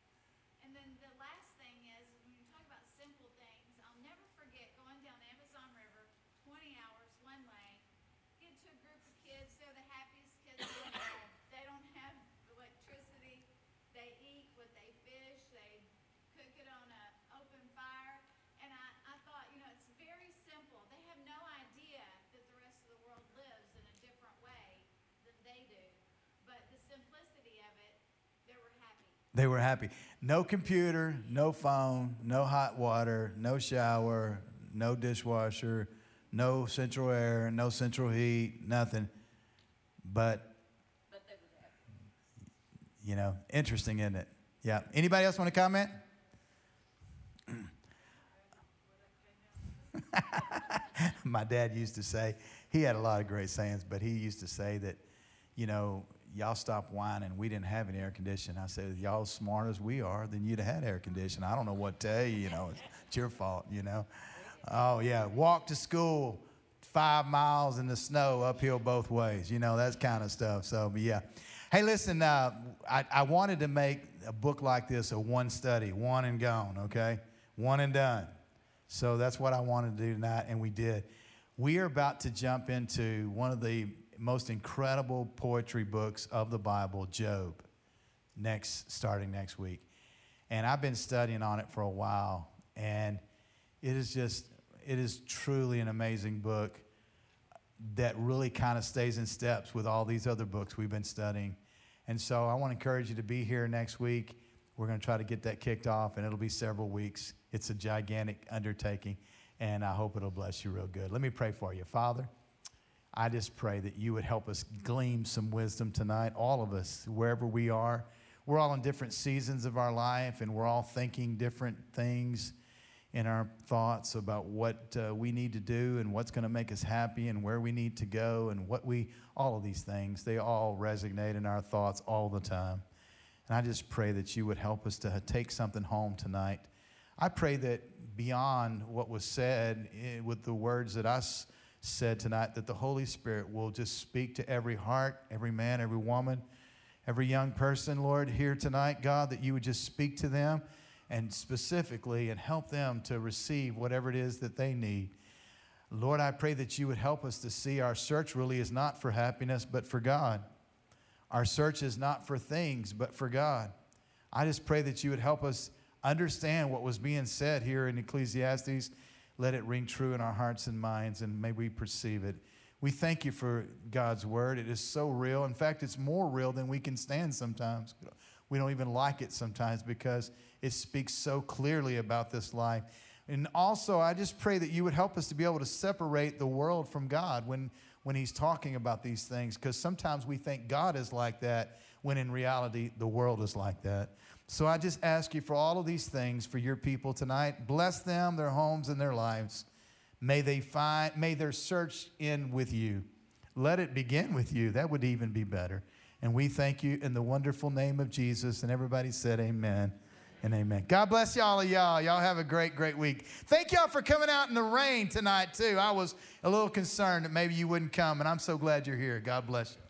And then the last thing is, when you talk about simple things, I'll never forget going down the Amazon River, 20 hours one way, get to a group of kids, they're the happiest kids in the world. They don't have electricity. They eat what they fish. They cook it on an open fire. And I, I thought, you know, it's very simple. They have no idea that the rest of the world lives in a different way than they do. But the simplicity of it, they were happy. They were happy. No computer, no phone, no hot water, no shower, no dishwasher, no central air, no central heat, nothing. But, you know, interesting, isn't it? Yeah. Anybody else want to comment? My dad used to say, he had a lot of great sayings, but he used to say that, you know, y'all stop whining. We didn't have any air conditioning. I said, y'all smart as we are, then you'd have had air conditioning. I don't know what to tell you, you know, it's, your fault, you know. Oh, yeah, walk to school five miles in the snow, uphill both ways, you know, that kind of stuff. So, yeah. Hey, listen, uh, I, I wanted to make a book like this a one study, one and gone, okay? One and done. So that's what I wanted to do tonight, and we did. We are about to jump into one of the most incredible poetry books of the Bible, Job, next starting next week. And I've been studying on it for a while, and it is just it is truly an amazing book that really kind of stays in steps with all these other books we've been studying. And so I want to encourage you to be here next week. We're going to try to get that kicked off, and it'll be several weeks. It's a gigantic undertaking, and I hope it'll bless you real good. Let me pray for you. Father, I just pray that you would help us glean some wisdom tonight, all of us, wherever we are. We're all in different seasons of our life, and we're all thinking different things in our thoughts about what uh, we need to do and what's going to make us happy and where we need to go and what we, all of these things, they all resonate in our thoughts all the time. And I just pray that you would help us to take something home tonight. I pray that beyond what was said eh, with the words that I s- said tonight, that the Holy Spirit will just speak to every heart, every man, every woman, every young person, Lord, here tonight, God, that you would just speak to them and specifically and help them to receive whatever it is that they need. Lord, I pray that you would help us to see our search really is not for happiness, but for God. Our search is not for things, but for God. I just pray that you would help us understand what was being said here in Ecclesiastes. Let it ring true in our hearts and minds, and may we perceive it. We thank you for God's word. It is so real. In fact, it's more real than we can stand sometimes. we don't even like it sometimes because it speaks so clearly about this life. And also, I just pray that you would help us to be able to separate the world from God when, when He's talking about these things, because sometimes we think God is like that when in reality, the world is like that. So I just ask you for all of these things for your people tonight. Bless them, their homes, and their lives. May they find, may their search end with you. Let it begin with you. That would even be better. And we thank you in the wonderful name of Jesus. And everybody said, Amen and amen. God bless y'all of y'all. Y'all have a great, great week. Thank y'all for coming out in the rain tonight, too. I was a little concerned that maybe you wouldn't come, and I'm so glad you're here. God bless you.